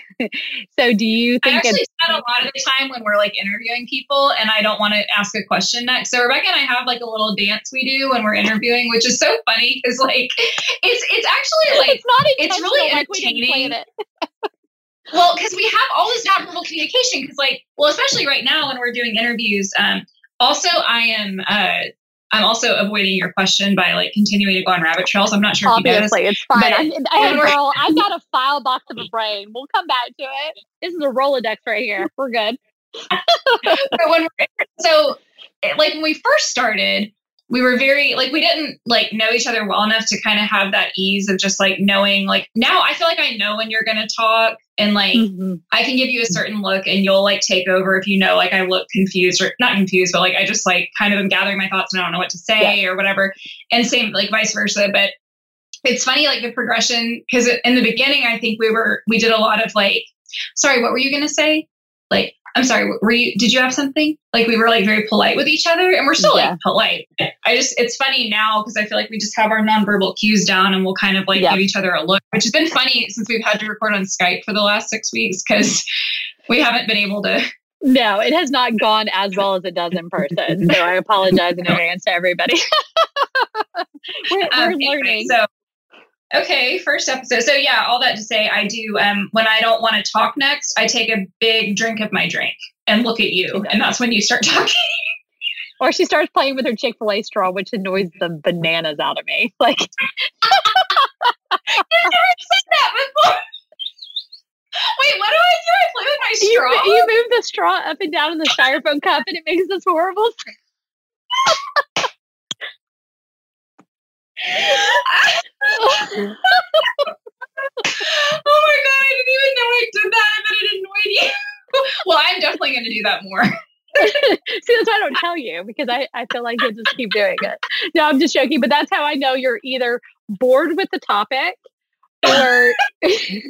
So. Do you I think actually it's spend a lot of the time when we're like interviewing people and I don't want to ask a question next. So Rebecca and I have like a little dance we do when we're interviewing, which is so funny because like it's it's actually like it's not it's really intentional, like we didn't plan entertaining. it. Well because we have all this nonverbal communication because like well especially right now when we're doing interviews. Um, also I am uh, I'm also avoiding your question by like continuing to go on rabbit trails. I'm not sure if you noticed. Obviously, it's fine. But I, I girl, I've got a file box of a brain. We'll come back to it. This is a Rolodex right here. We're good. but when we're, so like when we first started we were very like we didn't like know each other well enough to kind of have that ease of just like knowing like now I feel like I know when you're gonna talk and like Mm-hmm. I can give you a certain look and you'll like take over if you know like I look confused or not confused, but like I just like kind of am gathering my thoughts and I don't know what to say or whatever. And same like vice versa. But it's funny like the progression because in the beginning I think we were we did a lot of like sorry, what were you gonna say? Like I'm sorry, were you did you have something? Like we were like very polite with each other and we're still Yeah. like polite. I just it's funny now because I feel like we just have our nonverbal cues down and we'll kind of like Yeah. give each other a look, which has been funny since we've had to record on Skype for the last six weeks because we haven't been able to No, it has not gone as well as it does in person. So I apologize in advance to everybody. we're Um, we're anyway, learning. So, okay, first episode. So yeah, all that to say, I do. Um, when I don't want to talk next, I take a big drink of my drink and look at you, and that's when you start talking. Or she starts playing with her Chick fil A straw, which annoys the bananas out of me. Like, I've never said that before. Wait, what do I do? I play with my straw. you move the straw up and down in the styrofoam cup and it makes this horrible sound. Oh my god, I didn't even know I did that, and then it annoyed you. well, I'm definitely going to do that more. See, that's why I don't tell you because I, I feel like you'll just keep doing it. No, I'm just joking, but that's how I know you're either bored with the topic or do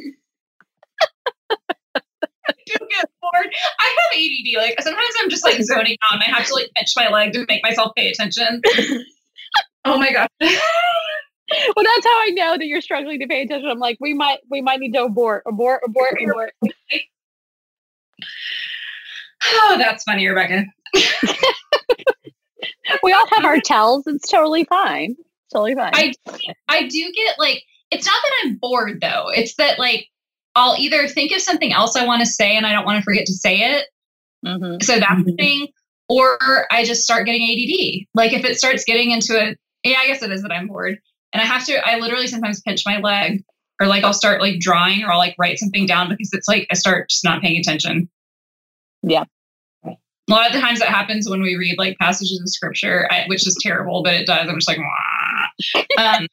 get bored. I have ADD. Like sometimes I'm just like zoning out and I have to like pinch my leg to make myself pay attention. Oh my god. well, that's how I know that you're struggling to pay attention. I'm like, we might we might need to abort, abort, abort, abort. Oh, that's funny, Rebecca. We all have our tells. It's totally fine. It's totally fine. I I do get like it's not that I'm bored though. It's that like I'll either think of something else I want to say and I don't want to forget to say it. Mhm. So that's the Mhm. thing. Or I just start getting ADD. Like if it starts getting into a yeah, I guess it is that I'm bored. And I have to I literally sometimes pinch my leg or like I'll start like drawing or I'll like write something down because it's like I start just not paying attention. Yeah. A lot of the times that happens when we read like passages of scripture, I, which is terrible, but it does. I'm just like, Wah. um,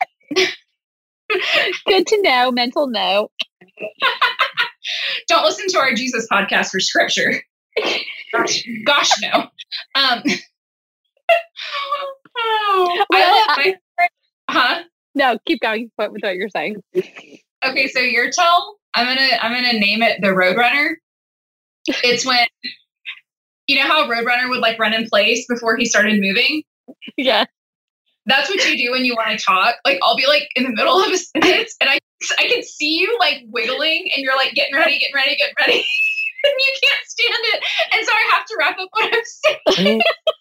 Good to know. Mental note. don't listen to our Jesus podcast for scripture. Gosh, gosh no. Um, oh, I Well, love I- huh? No, keep going. With what you're saying? Okay, so your tell, I'm gonna I'm gonna name it the Roadrunner. It's when you know how a Roadrunner would like run in place before he started moving. Yeah. That's what you do when you want to talk. Like I'll be like in the middle of a sentence and I I can see you like wiggling and you're like getting ready, getting ready, getting ready. and you can't stand it. And so I have to wrap up what I'm saying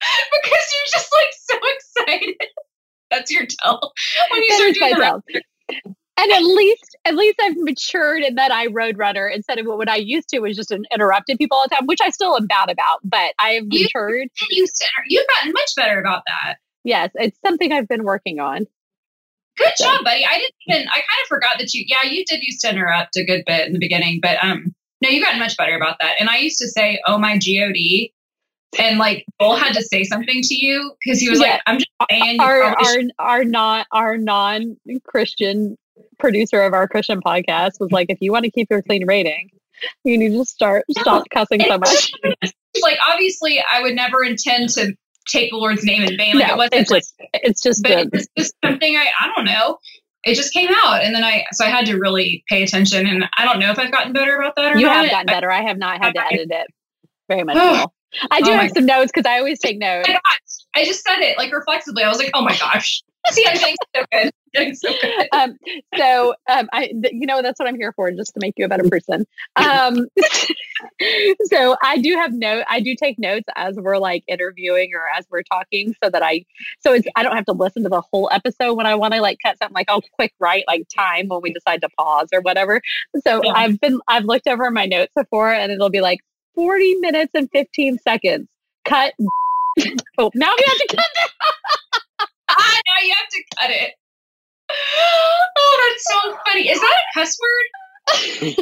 because you're just like so excited. That's your tell. When you That start doing tell. And at least, at least I've matured in that I roadrunner instead of what I used to was just an interrupted people all the time, which I still am bad about. But I have You- matured. you you've gotten much better about that. Yes, it's something I've been working on. Good job, buddy. I didn't even I kind of forgot that you yeah, you did used to interrupt a good bit in the beginning, but um no, you've gotten much better about that. And I used to say, Oh my God. And like Joel had to say something to you because he was Yeah. like, I'm just saying Our our our non our non Christian producer of our Christian podcast was like, if you want to keep your clean rating, you need to start stop cussing so much. like obviously I would never intend to take the Lord's name in vain. Like it wasn't it's like just it's just but it's just something I I don't know. It just came out and then I so I had to really pay attention and I don't know if I've gotten better about that or you not. have gotten better. I have not had to edit it very much. Oh. I do Oh have some notes because I always take notes. I just said it like reflexively. I was like, oh my gosh. See, I'm doing so good. Doing so good. um, so um, I, th- you know, that's what I'm here for, just to make you a better person. Um, so I do have note. I do take notes as we're like interviewing or as we're talking, so that I, so it's I don't have to listen to the whole episode when I want to like cut something. Like I'll quick write like time when we decide to pause or whatever. So Yeah. I've been I've looked over my notes before, and it'll be like 40 minutes and 15 seconds. Cut. oh, now we have to cut Ah, now you have to cut it. Oh, that's so funny. Is that a cuss word?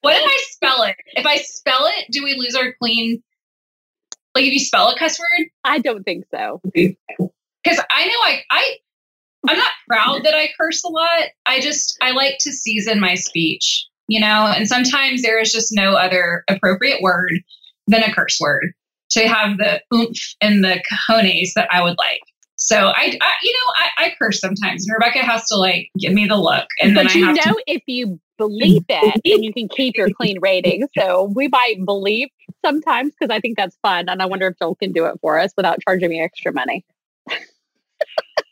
what if I spell it? If I spell it, do we lose our clean? Like if you spell a cuss word? I don't think so. Because I know I I I'm not proud that I curse a lot. I just I like to season my speech, you know, and sometimes there is just no other appropriate word than a curse word to have the oomph and the cojones that I would like. So I, I you know, I, I, curse sometimes, and Rebecca has to like give me the look, and but then you I know, to- if you believe it, then you can keep your clean rating. So we might believe sometimes because I think that's fun, and I wonder if Joel can do it for us without charging me extra money.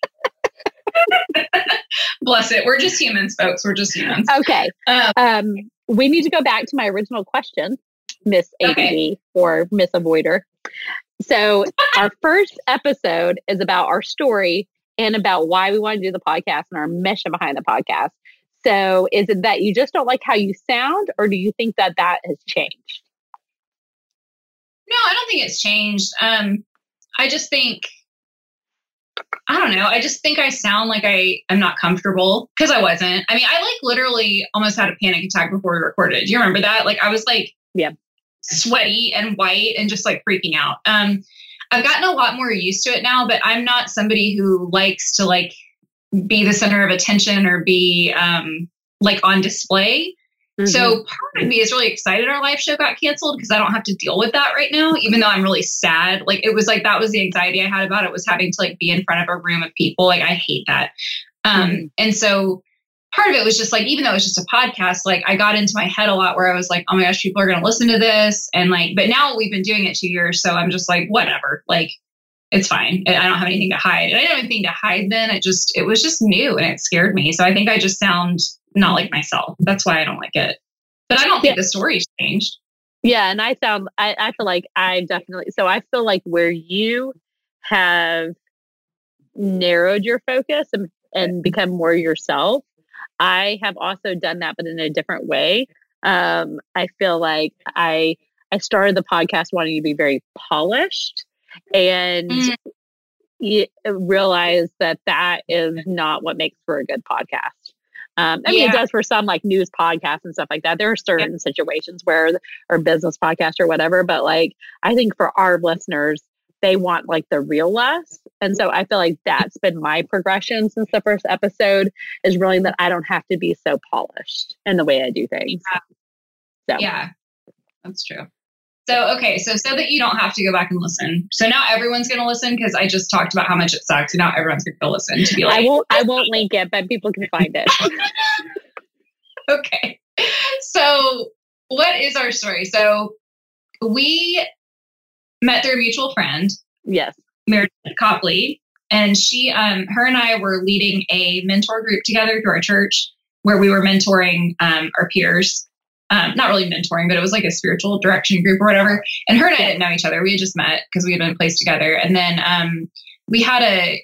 Bless it. We're just humans, folks. We're just humans. Okay. Um, Um, we need to go back to my original question, Miss ADD Okay. or Miss Avoider. So our first episode is about our story and about why we want to do the podcast and our mission behind the podcast. So is it that you just don't like how you sound, or do you think that that has changed? No, I don't think it's changed. Um, I just think I don't know. I just think I sound like I am not comfortable because I wasn't. I mean, I like literally almost had a panic attack before we recorded. Do you remember that? Like I was like Yeah. sweaty and white and just like freaking out. Um, I've gotten a lot more used to it now, but I'm not somebody who likes to like be the center of attention or be um like on display. Mm-hmm. So part of me is really excited our live show got canceled because I don't have to deal with that right now, even though I'm really sad. Like it was like that was the anxiety I had about it was having to like be in front of a room of people. Like I hate that. Um Mhm. and so part of it was just like even though it was just a podcast, like I got into my head a lot where I was like, oh my gosh, people are gonna listen to this. And like, but now we've been doing it two years, so I'm just like, whatever. Like it's fine. I I don't have anything to hide. And I didn't have anything to hide then. It just it was just new and it scared me. So I think I just sound not like myself. That's why I don't like it. But I don't think Yeah. the story's changed. Yeah, and I sound I, I feel like I definitely so I feel like where you have narrowed your focus and, and become more yourself, I have also done that but in a different way. Um, I feel like I I started the podcast wanting to be very polished and Mm. y- realize that that is not what makes for a good podcast. Um, I mean, Yeah. it does for some like news podcasts and stuff like that. There are certain situations where, or business podcast or whatever, but like I think for our listeners, they want like the real us. And so I feel like that's been my progression since the first episode is really that I don't have to be so polished in the way I do things. So, Yeah, that's true. So okay, so so that you don't have to go back and listen. So now everyone's going to listen because I just talked about how much it sucks. And now everyone's going to listen to be like, I won't, I won't link it, but people can find it. okay. So what is our story? So we met through a mutual friend, yes. Meredith Copley, and she, um, her and I were leading a mentor group together through our church where we were mentoring um, our peers. Um, not really mentoring, but it was like a spiritual direction group or whatever. And her and I didn't know each other. We had just met because we had been placed together. And then um, we had a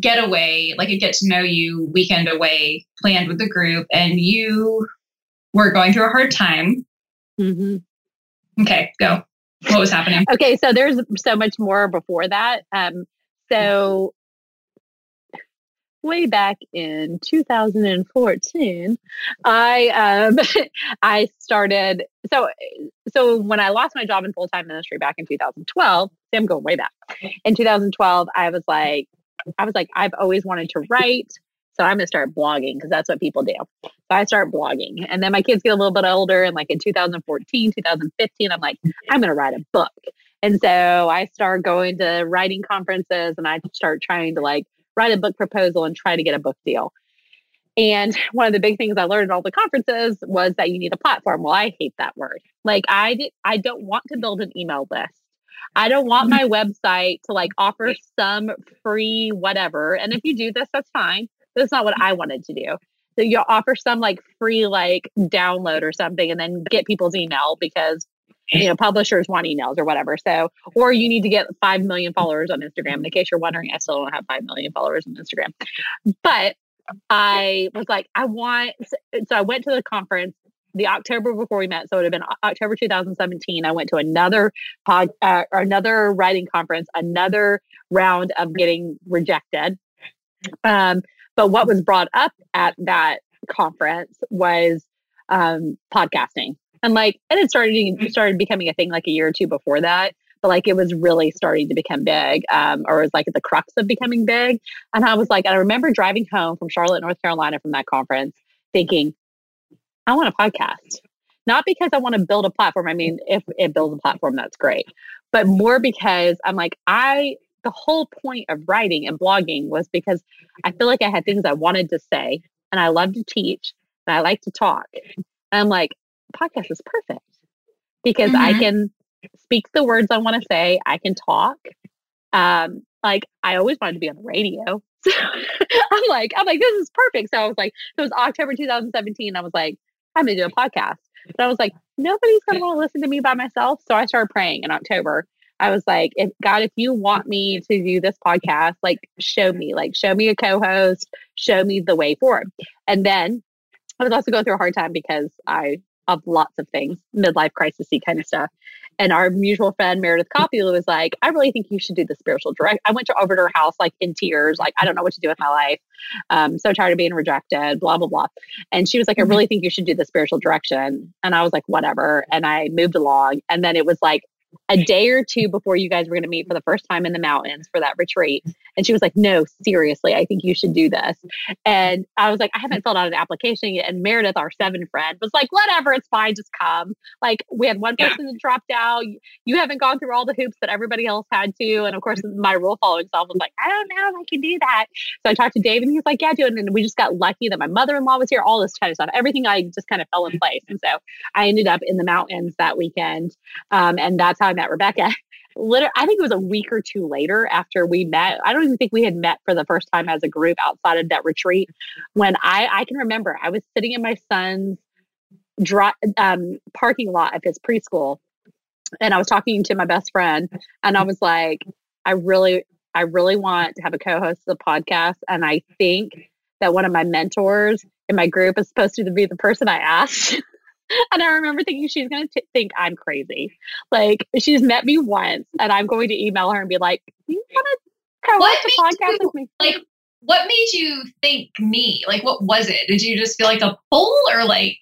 getaway, like a get to know you weekend away planned with the group. And you were going through a hard time. hmm Okay, go. What was happening? Okay, so there's so much more before that. Um, so way back in 2014, I um, I started. So so when I lost my job in full time ministry back in 2012, see, I'm going way back. In 2012, I was like, I was like, I've always wanted to write. So I'm gonna start blogging because that's what people do. So I start blogging, and then my kids get a little bit older, and like in 2014, 2015, I'm like, I'm gonna write a book. And so I start going to writing conferences, and I start trying to like write a book proposal and try to get a book deal. And one of the big things I learned at all the conferences was that you need a platform. Well, I hate that word. Like I did, I don't want to build an email list. I don't want my website to like offer some free whatever. And if you do this, that's fine. That's not what I wanted to do. So you offer some like free like download or something and then get people's email because you know publishers want emails or whatever. So or you need to get 5 million followers on Instagram. In case you're wondering, I still don't have 5 million followers on Instagram. But I was like, I want so I went to the conference the October before we met, so it would have been October 2017. I went to another pod, uh, another writing conference, another round of getting rejected. Um, but what was brought up at that conference was um, podcasting, and like and it started it started becoming a thing like a year or two before that. but like it was really starting to become big, um, or it was like the crux of becoming big. And I was like, I remember driving home from Charlotte, North Carolina from that conference thinking, I want a podcast. Not because I want to build a platform. I mean, if it builds a platform, that's great. But more because I'm like, I, the whole point of writing and blogging was because I feel like I had things I wanted to say and I love to teach and I like to talk. And I'm like, podcast is perfect because mm-hmm. I can speak the words I want to say. I can talk. Um, like I always wanted to be on the radio. So I'm like, I'm like, this is perfect. So I was like, it was October 2017. I was like, I'm gonna do a podcast. But I was like, nobody's gonna want to listen to me by myself. So I started praying in October. I was like, if God, if you want me to do this podcast, like show me, like show me a co-host, show me the way forward. And then I was also going through a hard time because I of lots of things, midlife crisis kind of stuff. And our mutual friend Meredith Coppola was like, I really think you should do the spiritual direct. I went to over to her house like in tears, like I don't know what to do with my life. Um, so tired of being rejected, blah blah blah. And she was like, I mm-hmm. really think you should do the spiritual direction. And I was like, whatever. And I moved along. And then it was like a day or two before you guys were going to meet for the first time in the mountains for that retreat. And she was like, No, seriously, I think you should do this. And I was like, I haven't filled out an application yet. And Meredith, our seven friend, was like, Whatever, it's fine, just come. Like, we had one person that dropped out. You haven't gone through all the hoops that everybody else had to. And of course, my rule following self was like, I don't know if I can do that. So I talked to Dave and he was like, Yeah, do it. And we just got lucky that my mother in law was here, all this kind of stuff. Everything I just kind of fell in place. And so I ended up in the mountains that weekend. Um, and that's how I met Rebecca. Literally, I think it was a week or two later after we met. I don't even think we had met for the first time as a group outside of that retreat. When I, I can remember, I was sitting in my son's dry, um, parking lot of his preschool, and I was talking to my best friend, and I was like, I really, I really want to have a co-host of the podcast, and I think that one of my mentors in my group is supposed to be the person I asked. and I remember thinking she's going to think I'm crazy. Like she's met me once, and I'm going to email her and be like, "You want to come on the podcast you, with me?" Like, what made you think me? Like, what was it? Did you just feel like a pull, or like?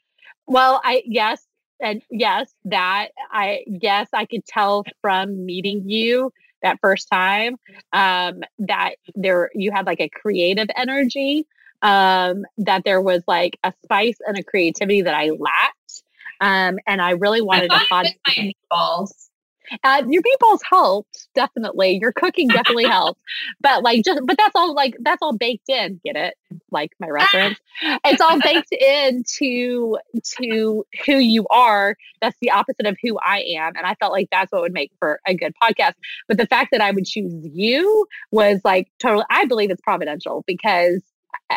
Well, I yes, and yes, that I yes, I could tell from meeting you that first time um, that there you had like a creative energy um, that there was like a spice and a creativity that I lacked. Um, and I really wanted I to pod- my meatballs. Uh, your meatballs helped definitely. Your cooking definitely helped, but like just but that's all like that's all baked in. Get it? Like my reference. it's all baked into to who you are. That's the opposite of who I am, and I felt like that's what would make for a good podcast. But the fact that I would choose you was like totally. I believe it's providential because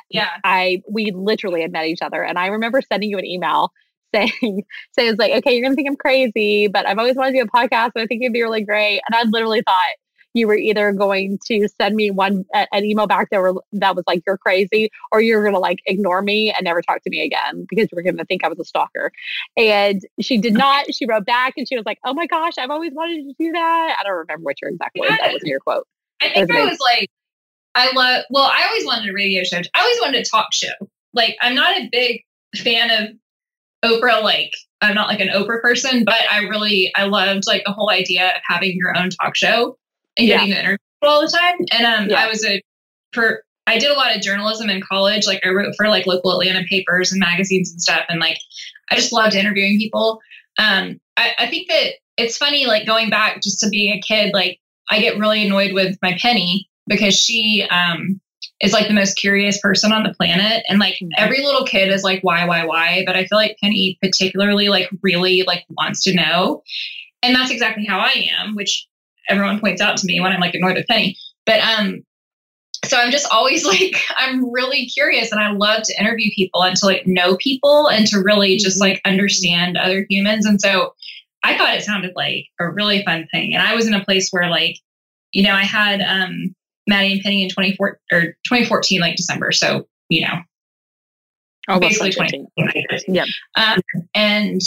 yeah i we literally had met each other and i remember sending you an email saying saying it's like okay you're gonna think i'm crazy but i've always wanted to do a podcast and i think it'd be really great. And i literally thought you were either going to send me one an email back that were that was like you're crazy or you're gonna like ignore me and never talk to me again because you were gonna think i was a stalker. And she did not she wrote back and she was like oh my gosh i've always wanted to do that. I don't remember what your exact words that was your quote. I think it was, was like I love, well, I always wanted a radio show. I always wanted a talk show. Like, I'm not a big fan of Oprah, like, I'm not like an Oprah person, but I really, I loved like the whole idea of having your own talk show and getting yeah. the interview all the time. And um, yeah. I was a, for, I did a lot of journalism in college. Like, I wrote for like local Atlanta papers and magazines and stuff. And like, I just loved interviewing people. Um, I, I think that it's funny, like, going back just to being a kid, like, I get really annoyed with my penny because she um, is like the most curious person on the planet and like mm-hmm. every little kid is like why why why but i feel like penny particularly like really like wants to know and that's exactly how i am which everyone points out to me when i'm like annoyed with penny but um so i'm just always like i'm really curious and i love to interview people and to like know people and to really just mm-hmm. like understand other humans and so i thought it sounded like a really fun thing and i was in a place where like you know i had um Maddie and Penny in 24 or 2014, like December. So, you know, oh, basically 2014. Yeah. Um, and,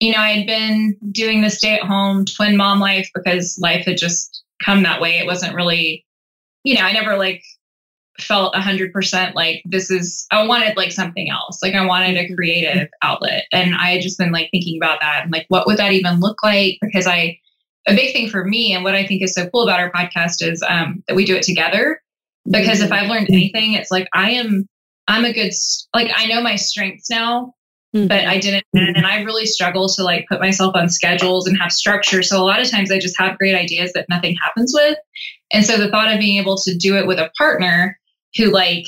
you know, I had been doing the stay at home twin mom life because life had just come that way. It wasn't really, you know, I never like felt 100% like this is, I wanted like something else. Like I wanted a creative outlet. And I had just been like thinking about that and like, what would that even look like? Because I, a big thing for me and what I think is so cool about our podcast is um, that we do it together. Because if I've learned anything, it's like I am, I'm a good, like I know my strengths now, mm-hmm. but I didn't, and I really struggle to like put myself on schedules and have structure. So a lot of times I just have great ideas that nothing happens with. And so the thought of being able to do it with a partner who like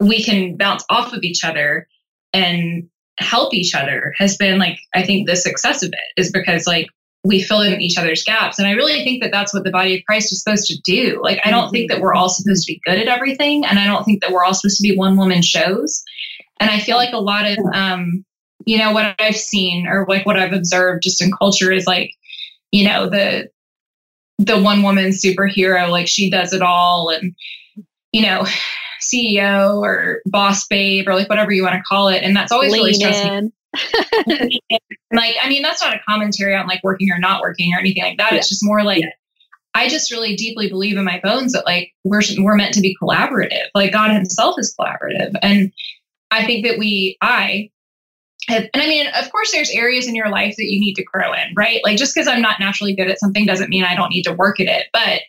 we can bounce off of each other and help each other has been like I think the success of it is because like we fill in each other's gaps and I really think that that's what the body of Christ is supposed to do. Like I don't think that we're all supposed to be good at everything and I don't think that we're all supposed to be one woman shows. And I feel like a lot of um you know what I've seen or like what I've observed just in culture is like you know the the one woman superhero like she does it all and you know CEO or boss babe or like whatever you want to call it. And that's always Lean really stressful. like, I mean, that's not a commentary on like working or not working or anything like that. Yeah. It's just more like, yeah. I just really deeply believe in my bones that like we're we're meant to be collaborative. Like God Himself is collaborative, and I think that we, I, have, and I mean, of course, there's areas in your life that you need to grow in, right? Like just because I'm not naturally good at something doesn't mean I don't need to work at it. But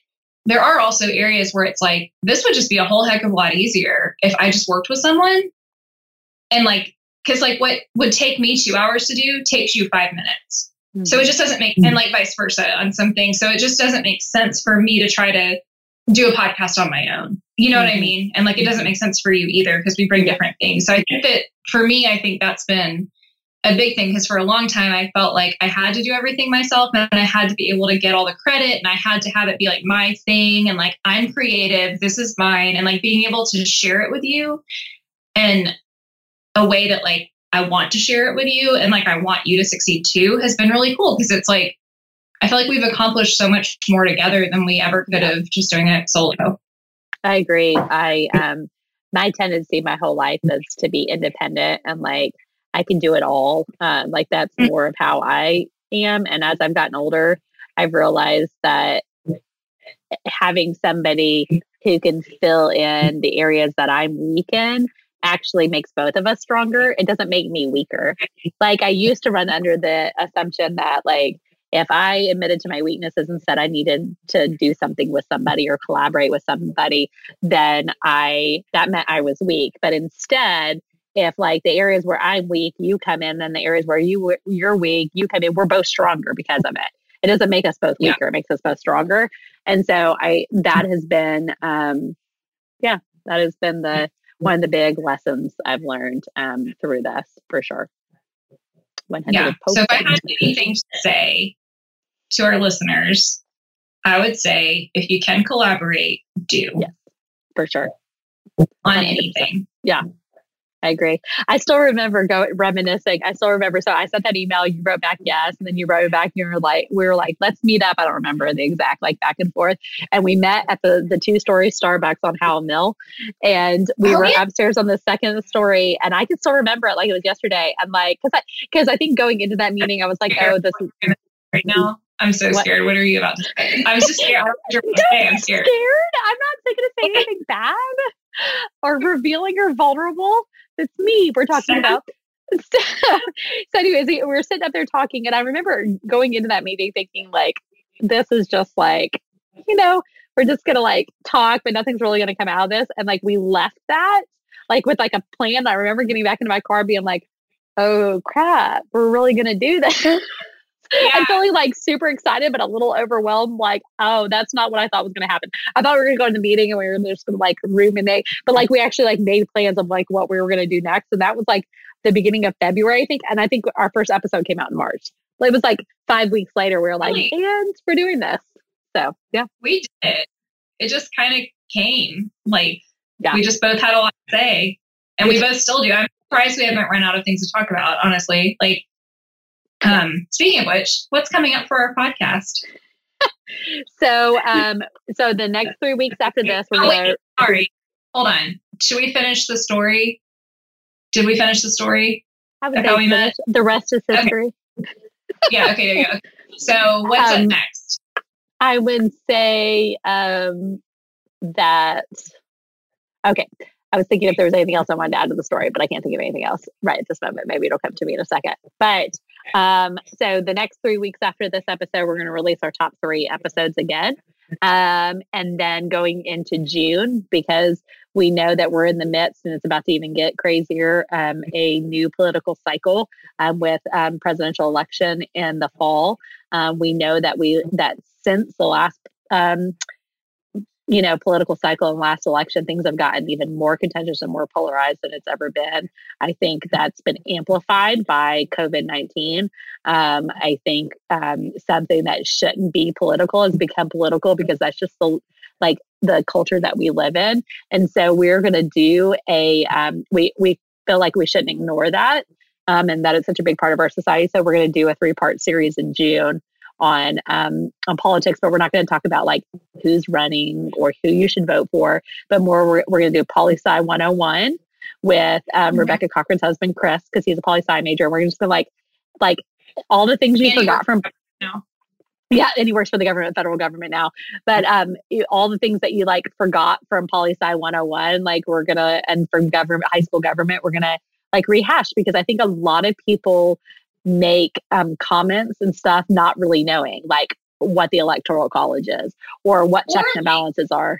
there are also areas where it's like, this would just be a whole heck of a lot easier if I just worked with someone and like, because like what would take me two hours to do takes you five minutes. Mm-hmm. So it just doesn't make, and like vice versa on something. So it just doesn't make sense for me to try to do a podcast on my own. You know mm-hmm. what I mm-hmm. mean? And like, it doesn't make sense for you either because we bring different things. So I think that for me, I think that's been a big thing because for a long time I felt like I had to do everything myself and I had to be able to get all the credit and I had to have it be like my thing and like I'm creative, this is mine, and like being able to share it with you in a way that like I want to share it with you and like I want you to succeed too has been really cool because it's like I feel like we've accomplished so much more together than we ever could have just doing it solo. I agree. I um my tendency my whole life is to be independent and like I can do it all. Um, like that's mm. more of how I am. And as I've gotten older, I've realized that having somebody who can fill in the areas that I'm weak in actually makes both of us stronger. It doesn't make me weaker. Like I used to run under the assumption that like if I admitted to my weaknesses and said I needed to do something with somebody or collaborate with somebody, then I that meant I was weak. But instead, if like the areas where I'm weak, you come in, and the areas where you you're weak, you come in. We're both stronger because of it. It doesn't make us both weaker; yeah. it makes us both stronger. And so I that has been, um, yeah, that has been the one of the big lessons I've learned um, through this for sure. Yeah. So if I had anything to say to our listeners, I would say if you can collaborate, do. Yes, for sure. On 100%. anything. Yeah. I agree. I still remember go reminiscing. I still remember. So I sent that email. You wrote back yes, and then you wrote back. You were like, we were like, let's meet up. I don't remember the exact like back and forth. And we met at the the two story Starbucks on Howell Mill, and we oh, were yeah. upstairs on the second story. And I can still remember it like it was yesterday. And like, because I because I think going into that meeting, I was like, oh, this is right now. I'm so what? scared. What are you about to say? I was just scared. Don't I'm scared. scared. I'm not going to say anything bad or revealing or vulnerable. It's me we're talking about. So, anyways, we were sitting up there talking, and I remember going into that meeting thinking, like, this is just like, you know, we're just gonna like talk, but nothing's really gonna come out of this. And like, we left that like with like a plan. I remember getting back into my car, being like, oh crap, we're really gonna do this. Yeah. I'm feeling like super excited, but a little overwhelmed. Like, oh, that's not what I thought was going to happen. I thought we were going to go to the meeting and we were just going to like ruminate, but like we actually like made plans of like what we were going to do next. And that was like the beginning of February, I think. And I think our first episode came out in March. It was like five weeks later. We were like, really? and we're doing this. So yeah, we did. It just kind of came. Like yeah. we just both had a lot to say, and we both still do. I'm surprised we haven't run out of things to talk about. Honestly, like um, speaking of which, what's coming up for our podcast? so, um, so the next three weeks after this, we're oh, wait, sorry, hold on. Should we finish the story? Did we finish the story? How, how we met? The rest is history. Okay. yeah. Okay. There you go. So, what's um, up next? I would say um, that. Okay. I was thinking if there was anything else I wanted to add to the story, but I can't think of anything else right at this moment. Maybe it'll come to me in a second. But Um, so the next three weeks after this episode, we're going to release our top three episodes again. Um, and then going into June, because we know that we're in the midst and it's about to even get crazier, um, a new political cycle um, with um, presidential election in the fall. Um, we know that we that since the last um, you know, political cycle and last election, things have gotten even more contentious and more polarized than it's ever been. I think that's been amplified by COVID 19. Um, I think um, something that shouldn't be political has become political because that's just the like the culture that we live in. And so we're going to do a, um, we, we feel like we shouldn't ignore that. Um, and that it's such a big part of our society. So we're going to do a three part series in June on um, on politics, but we're not going to talk about like who's running or who you should vote for, but more we're, we're going to do poli sci 101 with um, mm-hmm. Rebecca Cochran's husband Chris because he's a poli sci major. And we're just going to like like all the things you and forgot from. now. Yeah, and he works for the government, federal government now. But um, all the things that you like forgot from poli sci 101, like we're gonna, and from government, high school government, we're gonna like rehash because I think a lot of people make um, comments and stuff not really knowing like what the electoral college is or what checks and balances are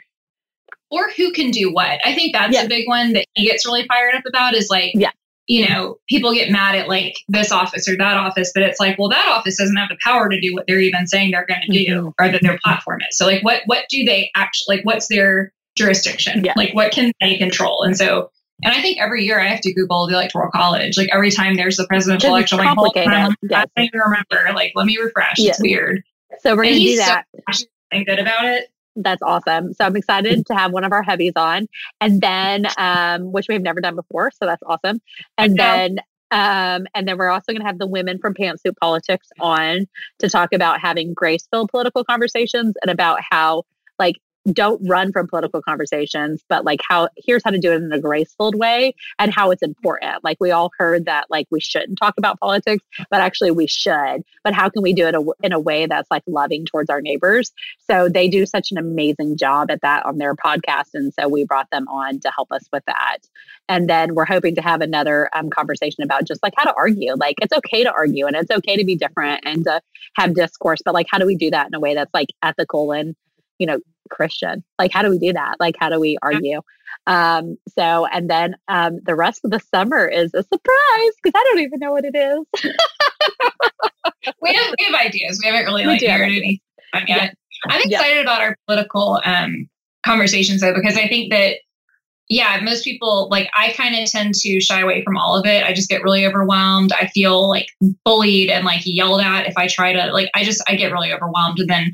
or who can do what i think that's yeah. a big one that he gets really fired up about is like yeah you know people get mad at like this office or that office but it's like well that office doesn't have the power to do what they're even saying they're going to do mm-hmm. or that their platform is so like what what do they actually like what's their jurisdiction yeah. like what can they control and so and I think every year I have to Google the Electoral College. Like every time there's the presidential election, like, hold on, yes. I don't even remember. Like, let me refresh. Yes. It's weird. So we're going to do that. So and good about it. That's awesome. So I'm excited to have one of our heavies on, and then um, which we've never done before. So that's awesome. And then um, and then we're also going to have the women from Pantsuit Politics on to talk about having grace-filled political conversations and about how like don't run from political conversations, but like how here's how to do it in a graceful way and how it's important. Like we all heard that like we shouldn't talk about politics, but actually we should. But how can we do it in a way that's like loving towards our neighbors? So they do such an amazing job at that on their podcast, and so we brought them on to help us with that. And then we're hoping to have another um, conversation about just like how to argue. Like it's okay to argue and it's okay to be different and to have discourse, but like how do we do that in a way that's like ethical and you know Christian. Like, how do we do that? Like, how do we argue? Um, so, and then um, the rest of the summer is a surprise because I don't even know what it is. we have we have ideas. We haven't really like heard anything yet. Yeah. I'm excited yeah. about our political um, conversations though because I think that yeah, most people like I kind of tend to shy away from all of it. I just get really overwhelmed. I feel like bullied and like yelled at if I try to like I just I get really overwhelmed and then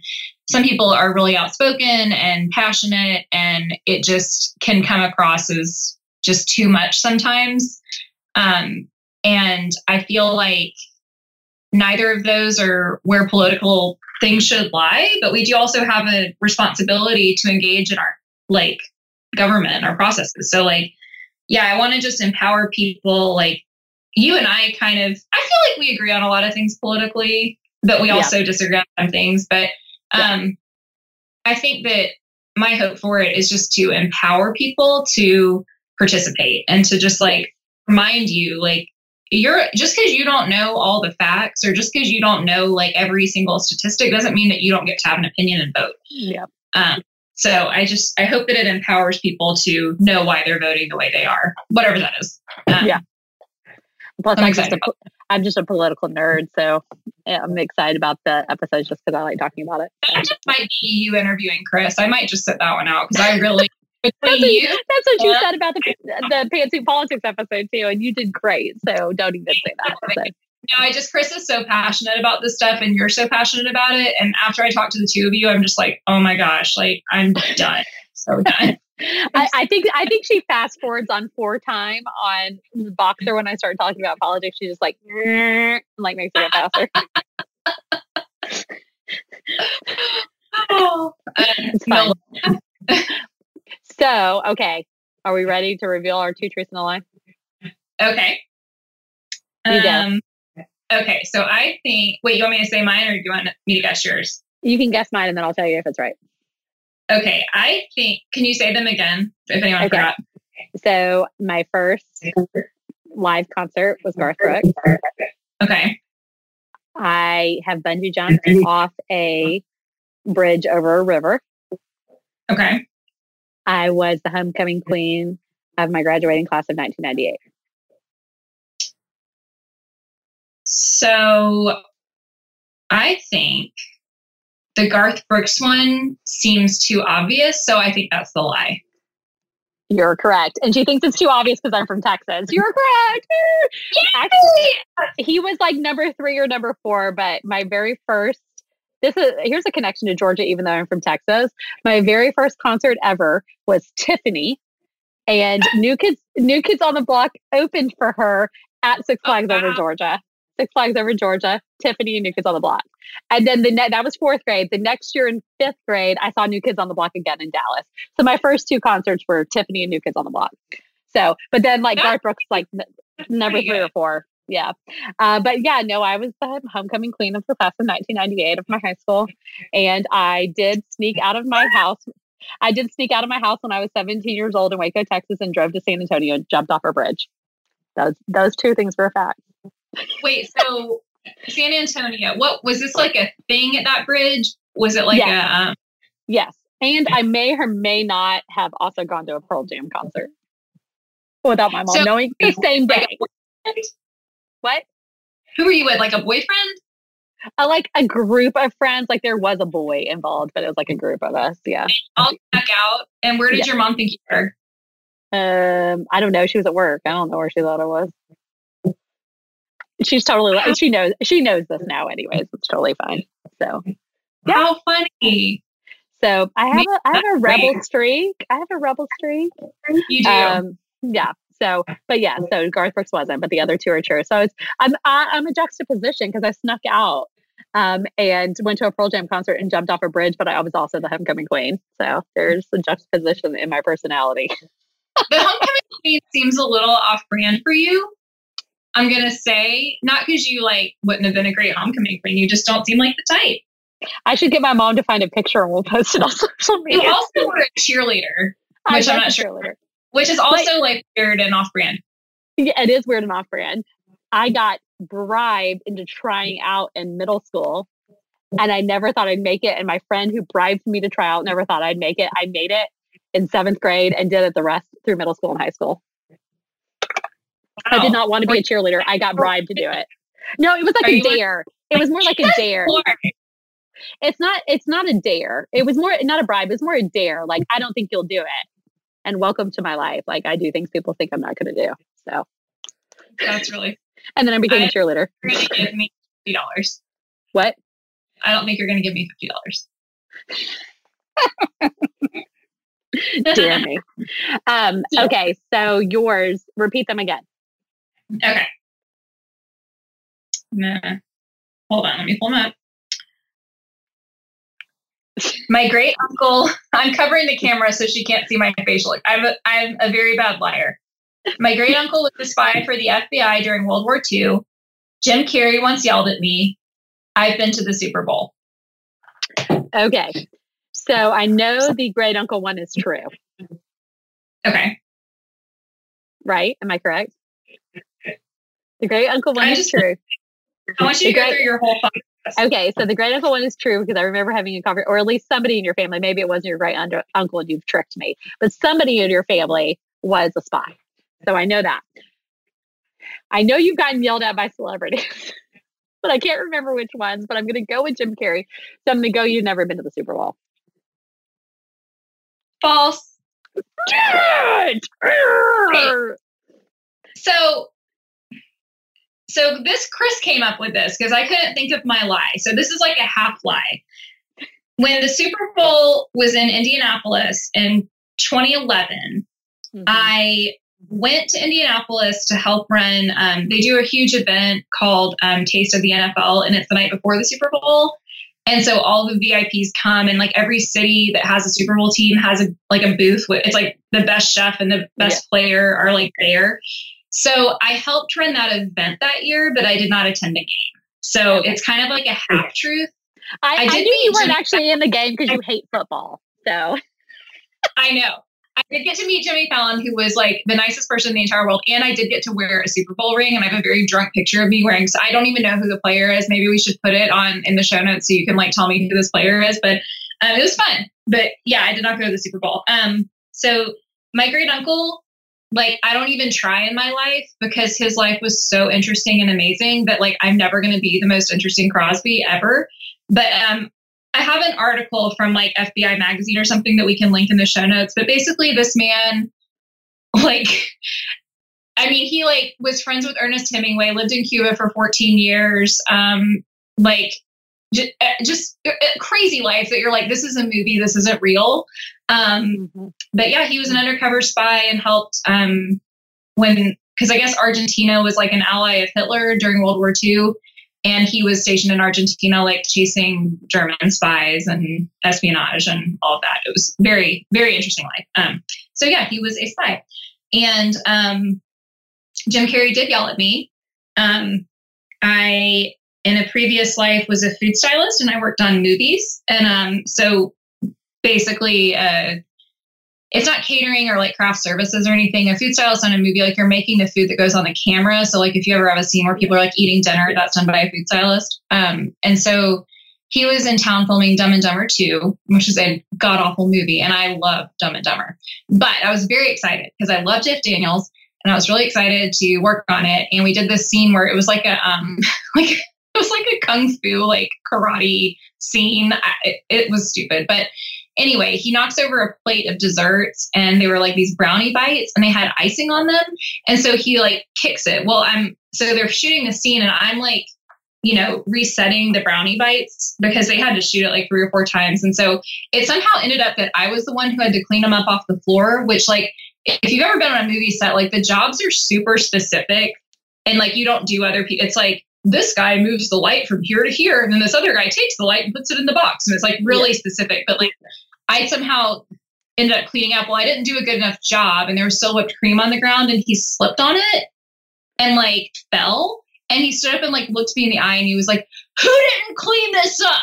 some people are really outspoken and passionate and it just can come across as just too much sometimes. Um and I feel like neither of those are where political things should lie, but we do also have a responsibility to engage in our like government our processes. So like, yeah, I want to just empower people. Like you and I kind of, I feel like we agree on a lot of things politically, but we also yeah. disagree on some things. But um. I think that my hope for it is just to empower people to participate and to just like remind you, like, you're just because you don't know all the facts or just because you don't know like every single statistic doesn't mean that you don't get to have an opinion and vote. Yeah. Um, so I just I hope that it empowers people to know why they're voting the way they are, whatever that is. Um, yeah. Plus, I'm, I'm just a, I'm just a political nerd, so yeah, I'm excited about the episode just because I like talking about it. That just might be you interviewing Chris. I might just set that one out because I really. that's, what, you, that's what you said about the the pantsuit politics episode too, and you did great. So don't even say that. No, I just Chris is so passionate about this stuff and you're so passionate about it. And after I talk to the two of you, I'm just like, oh my gosh, like I'm done. So done. I, I, think I think she fast forwards on four time on the Voxer when I start talking about politics. She just like like makes it go faster. oh, it's fine. so okay, are we ready to reveal our two truths in the lie? Okay. You um, Okay, so I think. Wait, you want me to say mine, or do you want me to guess yours? You can guess mine, and then I'll tell you if it's right. Okay, I think. Can you say them again, if anyone okay. forgot? So my first live concert was Garth Brooks. Okay. I have bungee jumped off a bridge over a river. Okay. I was the homecoming queen of my graduating class of 1998. So I think the Garth Brooks one seems too obvious. So I think that's the lie. You're correct. And she thinks it's too obvious because I'm from Texas. You're correct. Actually, he was like number three or number four, but my very first this is here's a connection to Georgia, even though I'm from Texas. My very first concert ever was Tiffany, and New Kids New Kids on the Block opened for her at Six Flags oh, wow. over Georgia. Six Flags over Georgia, Tiffany and New Kids on the Block. And then the ne- that was fourth grade. The next year in fifth grade, I saw New Kids on the Block again in Dallas. So my first two concerts were Tiffany and New Kids on the Block. So, but then like Garth Brooks, like n- number three or four. Yeah. Uh, but yeah, no, I was the homecoming queen of the class of 1998 of my high school. And I did sneak out of my house. I did sneak out of my house when I was 17 years old in Waco, Texas, and drove to San Antonio and jumped off a bridge. Those those two things were a fact. Wait, so San Antonio, what was this like a thing at that bridge? Was it like yes. a um... Yes. And I may or may not have also gone to a Pearl Jam concert without my mom so, knowing the same day. what? Who were you with? Like a boyfriend? Uh, like a group of friends. Like there was a boy involved, but it was like a group of us. Yeah. All back out. And where did yeah. your mom think you were? Um, I don't know. She was at work. I don't know where she thought I was. She's totally like she knows she knows this now anyways. It's totally fine. So yeah. How funny. So I have a I have a rebel streak. I have a rebel streak. You do. Um, yeah. So, but yeah, so Garth Brooks wasn't, but the other two are true. So it's I'm I, I'm a juxtaposition because I snuck out um, and went to a Pearl Jam concert and jumped off a bridge, but I was also the homecoming queen. So there's a juxtaposition in my personality. the homecoming queen seems a little off brand for you. I'm gonna say not because you like wouldn't have been a great homecoming queen. You just don't seem like the type. I should get my mom to find a picture and we'll post it on social media. You also were a cheerleader, which I'm not sure. Which is also but, like weird and off brand. Yeah, it is weird and off brand. I got bribed into trying out in middle school and I never thought I'd make it. And my friend who bribed me to try out never thought I'd make it. I made it in seventh grade and did it the rest through middle school and high school. Wow. I did not want to be a cheerleader. I got bribed to do it. No, it was like Are a dare. It was more like a dare. It's not. It's not a dare. It was more not a bribe. It's more a dare. Like I don't think you'll do it. And welcome to my life. Like I do things people think I'm not going to do. So that's really. and then I became I, a cheerleader. You're going to give me fifty dollars. What? I don't think you're going to give me fifty dollars. Dear me. Um, okay, so yours. Repeat them again. Okay. Nah. Hold on, let me pull them up. My great uncle, I'm covering the camera so she can't see my facial. I'm a, I'm a very bad liar. My great uncle was a spy for the FBI during World War II. Jim Carrey once yelled at me, I've been to the Super Bowl. Okay. So I know the great uncle one is true. Okay. Right? Am I correct? The great uncle one I is just, true. I want you the to go through your whole thought. Okay, so the great uncle one is true because I remember having a conversation, or at least somebody in your family. Maybe it wasn't your great under, uncle and you've tricked me, but somebody in your family was a spy. So I know that. I know you've gotten yelled at by celebrities, but I can't remember which ones. But I'm going to go with Jim Carrey. So I'm going to go. You've never been to the Super Bowl. False. So so this Chris came up with this because I couldn't think of my lie. So this is like a half lie. When the Super Bowl was in Indianapolis in 2011, mm-hmm. I went to Indianapolis to help run. Um, they do a huge event called um, Taste of the NFL, and it's the night before the Super Bowl. And so all the VIPs come, and like every city that has a Super Bowl team has a like a booth. With, it's like the best chef and the best yeah. player are like there. So I helped run that event that year, but I did not attend the game. So it's kind of like a half truth. I, I, I knew you weren't actually in the game because you hate football. So I know. I did get to meet Jimmy Fallon, who was like the nicest person in the entire world, and I did get to wear a Super Bowl ring, and I have a very drunk picture of me wearing. So I don't even know who the player is. Maybe we should put it on in the show notes so you can like tell me who this player is. But um, it was fun. But yeah, I did not go to the Super Bowl. Um, so my great uncle, like I don't even try in my life because his life was so interesting and amazing that like I'm never going to be the most interesting Crosby ever. But um, I have an article from like FBI magazine or something that we can link in the show notes. But basically, this man, like, I mean, he like was friends with Ernest Hemingway, lived in Cuba for 14 years. Um, like, just, uh, just uh, crazy life that you're like, this is a movie, this isn't real. Um, mm-hmm. But yeah, he was an undercover spy and helped um, when, because I guess Argentina was like an ally of Hitler during World War II and he was stationed in Argentina, like chasing German spies and espionage and all of that. It was very, very interesting life. Um, so yeah, he was a spy, and um, Jim Carrey did yell at me. Um, I, in a previous life, was a food stylist, and I worked on movies, and um, so basically, uh, it's not catering or like craft services or anything. A food stylist on a movie, like you're making the food that goes on the camera. So like if you ever have a scene where people are like eating dinner, that's done by a food stylist. Um, and so he was in town filming Dumb and Dumber 2, which is a god awful movie, and I love Dumb and Dumber. But I was very excited because I love Jeff Daniels, and I was really excited to work on it. And we did this scene where it was like a um like was like a kung fu like karate scene. It, it was stupid, but Anyway, he knocks over a plate of desserts and they were like these brownie bites and they had icing on them. And so he like kicks it. Well, I'm so they're shooting the scene and I'm like, you know, resetting the brownie bites because they had to shoot it like three or four times. And so it somehow ended up that I was the one who had to clean them up off the floor, which like if you've ever been on a movie set, like the jobs are super specific and like you don't do other people. It's like this guy moves the light from here to here, and then this other guy takes the light and puts it in the box. And it's like really yeah. specific. But like I somehow ended up cleaning up. Well, I didn't do a good enough job, and there was still whipped cream on the ground, and he slipped on it and like fell. And he stood up and like looked me in the eye, and he was like, "Who didn't clean this up?"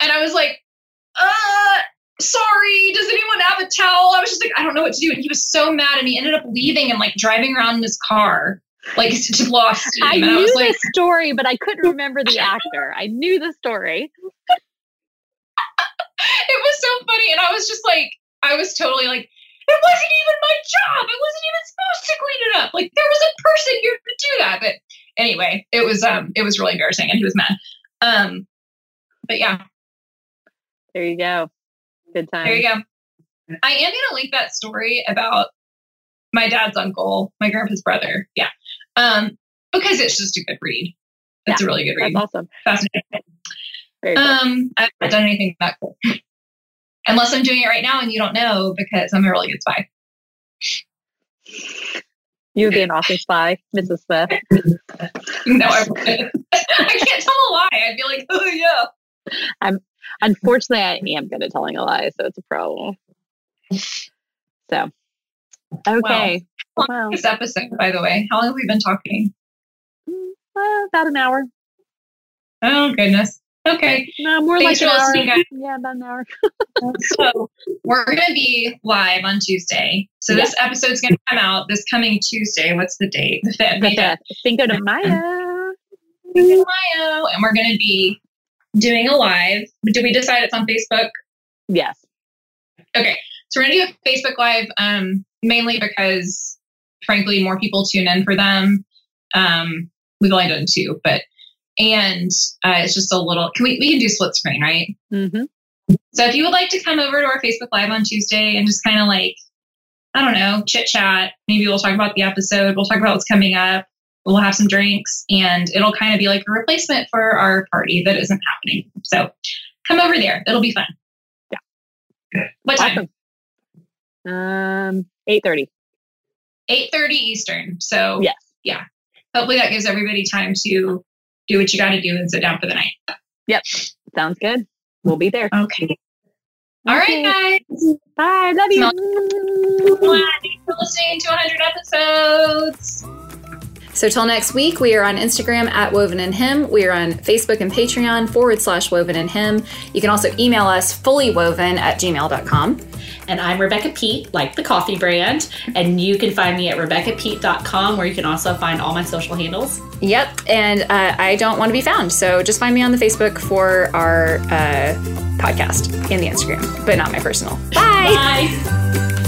And I was like, "Uh." Sorry, does anyone have a towel? I was just like, I don't know what to do. And he was so mad, and he ended up leaving and like driving around in his car like to blow steam. I and knew I was the like, story, but I couldn't remember the actor. I knew the story it was so funny. And I was just like, I was totally like, it wasn't even my job. It wasn't even supposed to clean it up. Like there was a person here to do that. But anyway, it was um it was really embarrassing and he was mad. Um but yeah. There you go. Good time. There you go. I am gonna link that story about my dad's uncle, my grandpa's brother. Yeah. Um, because it's just a good read. It's yeah, a really good read. That's awesome. Fascinating. Cool. Um, I haven't done anything that cool. Unless I'm doing it right now and you don't know because I'm a really good spy. You would be an awesome spy, Mrs. Smith. no, I wouldn't. I can't tell a lie. I'd be like, oh yeah. I'm unfortunately I am good at telling a lie, so it's a problem. So okay. Well, wow. This episode, by the way, how long have we been talking? Uh, about an hour. Oh goodness. Okay. No, more Thanks like an hour. Guys. Yeah, about an hour. so we're going to be live on Tuesday. So yeah. this episode's going to come out this coming Tuesday. What's the date? The fifth. The fifth. Cinco de Mayo. Cinco de Mayo, and we're going to be doing a live. Did we decide it's on Facebook? Yes. Okay. So we're going to do a Facebook live, um, mainly because, frankly, more people tune in for them. Um, we've only done two, but and uh, it's just a little. Can we we can do split screen, right? Mm-hmm. So if you would like to come over to our Facebook Live on Tuesday and just kind of like, I don't know, chit chat. Maybe we'll talk about the episode. We'll talk about what's coming up. We'll have some drinks, and it'll kind of be like a replacement for our party that isn't happening. So come over there. It'll be fun. Yeah. What time? Awesome. Um, eight thirty. Eight thirty Eastern. So yes, yeah. Hopefully that gives everybody time to do what you got to do and sit down for the night. Yep. Sounds good. We'll be there. Okay. All okay. right, guys. Bye. Love you. Thanks for listening to 100 episodes. So till next week, we are on Instagram at Woven in Him. We are on Facebook and Patreon forward slash Woven in Him. You can also email us fullywoven at gmail.com. And I'm Rebecca Peet, like the coffee brand. And you can find me at RebeccaPeet.com, where you can also find all my social handles. Yep. And uh, I don't want to be found. So just find me on the Facebook for our uh, podcast and the Instagram, but not my personal. Bye. Bye.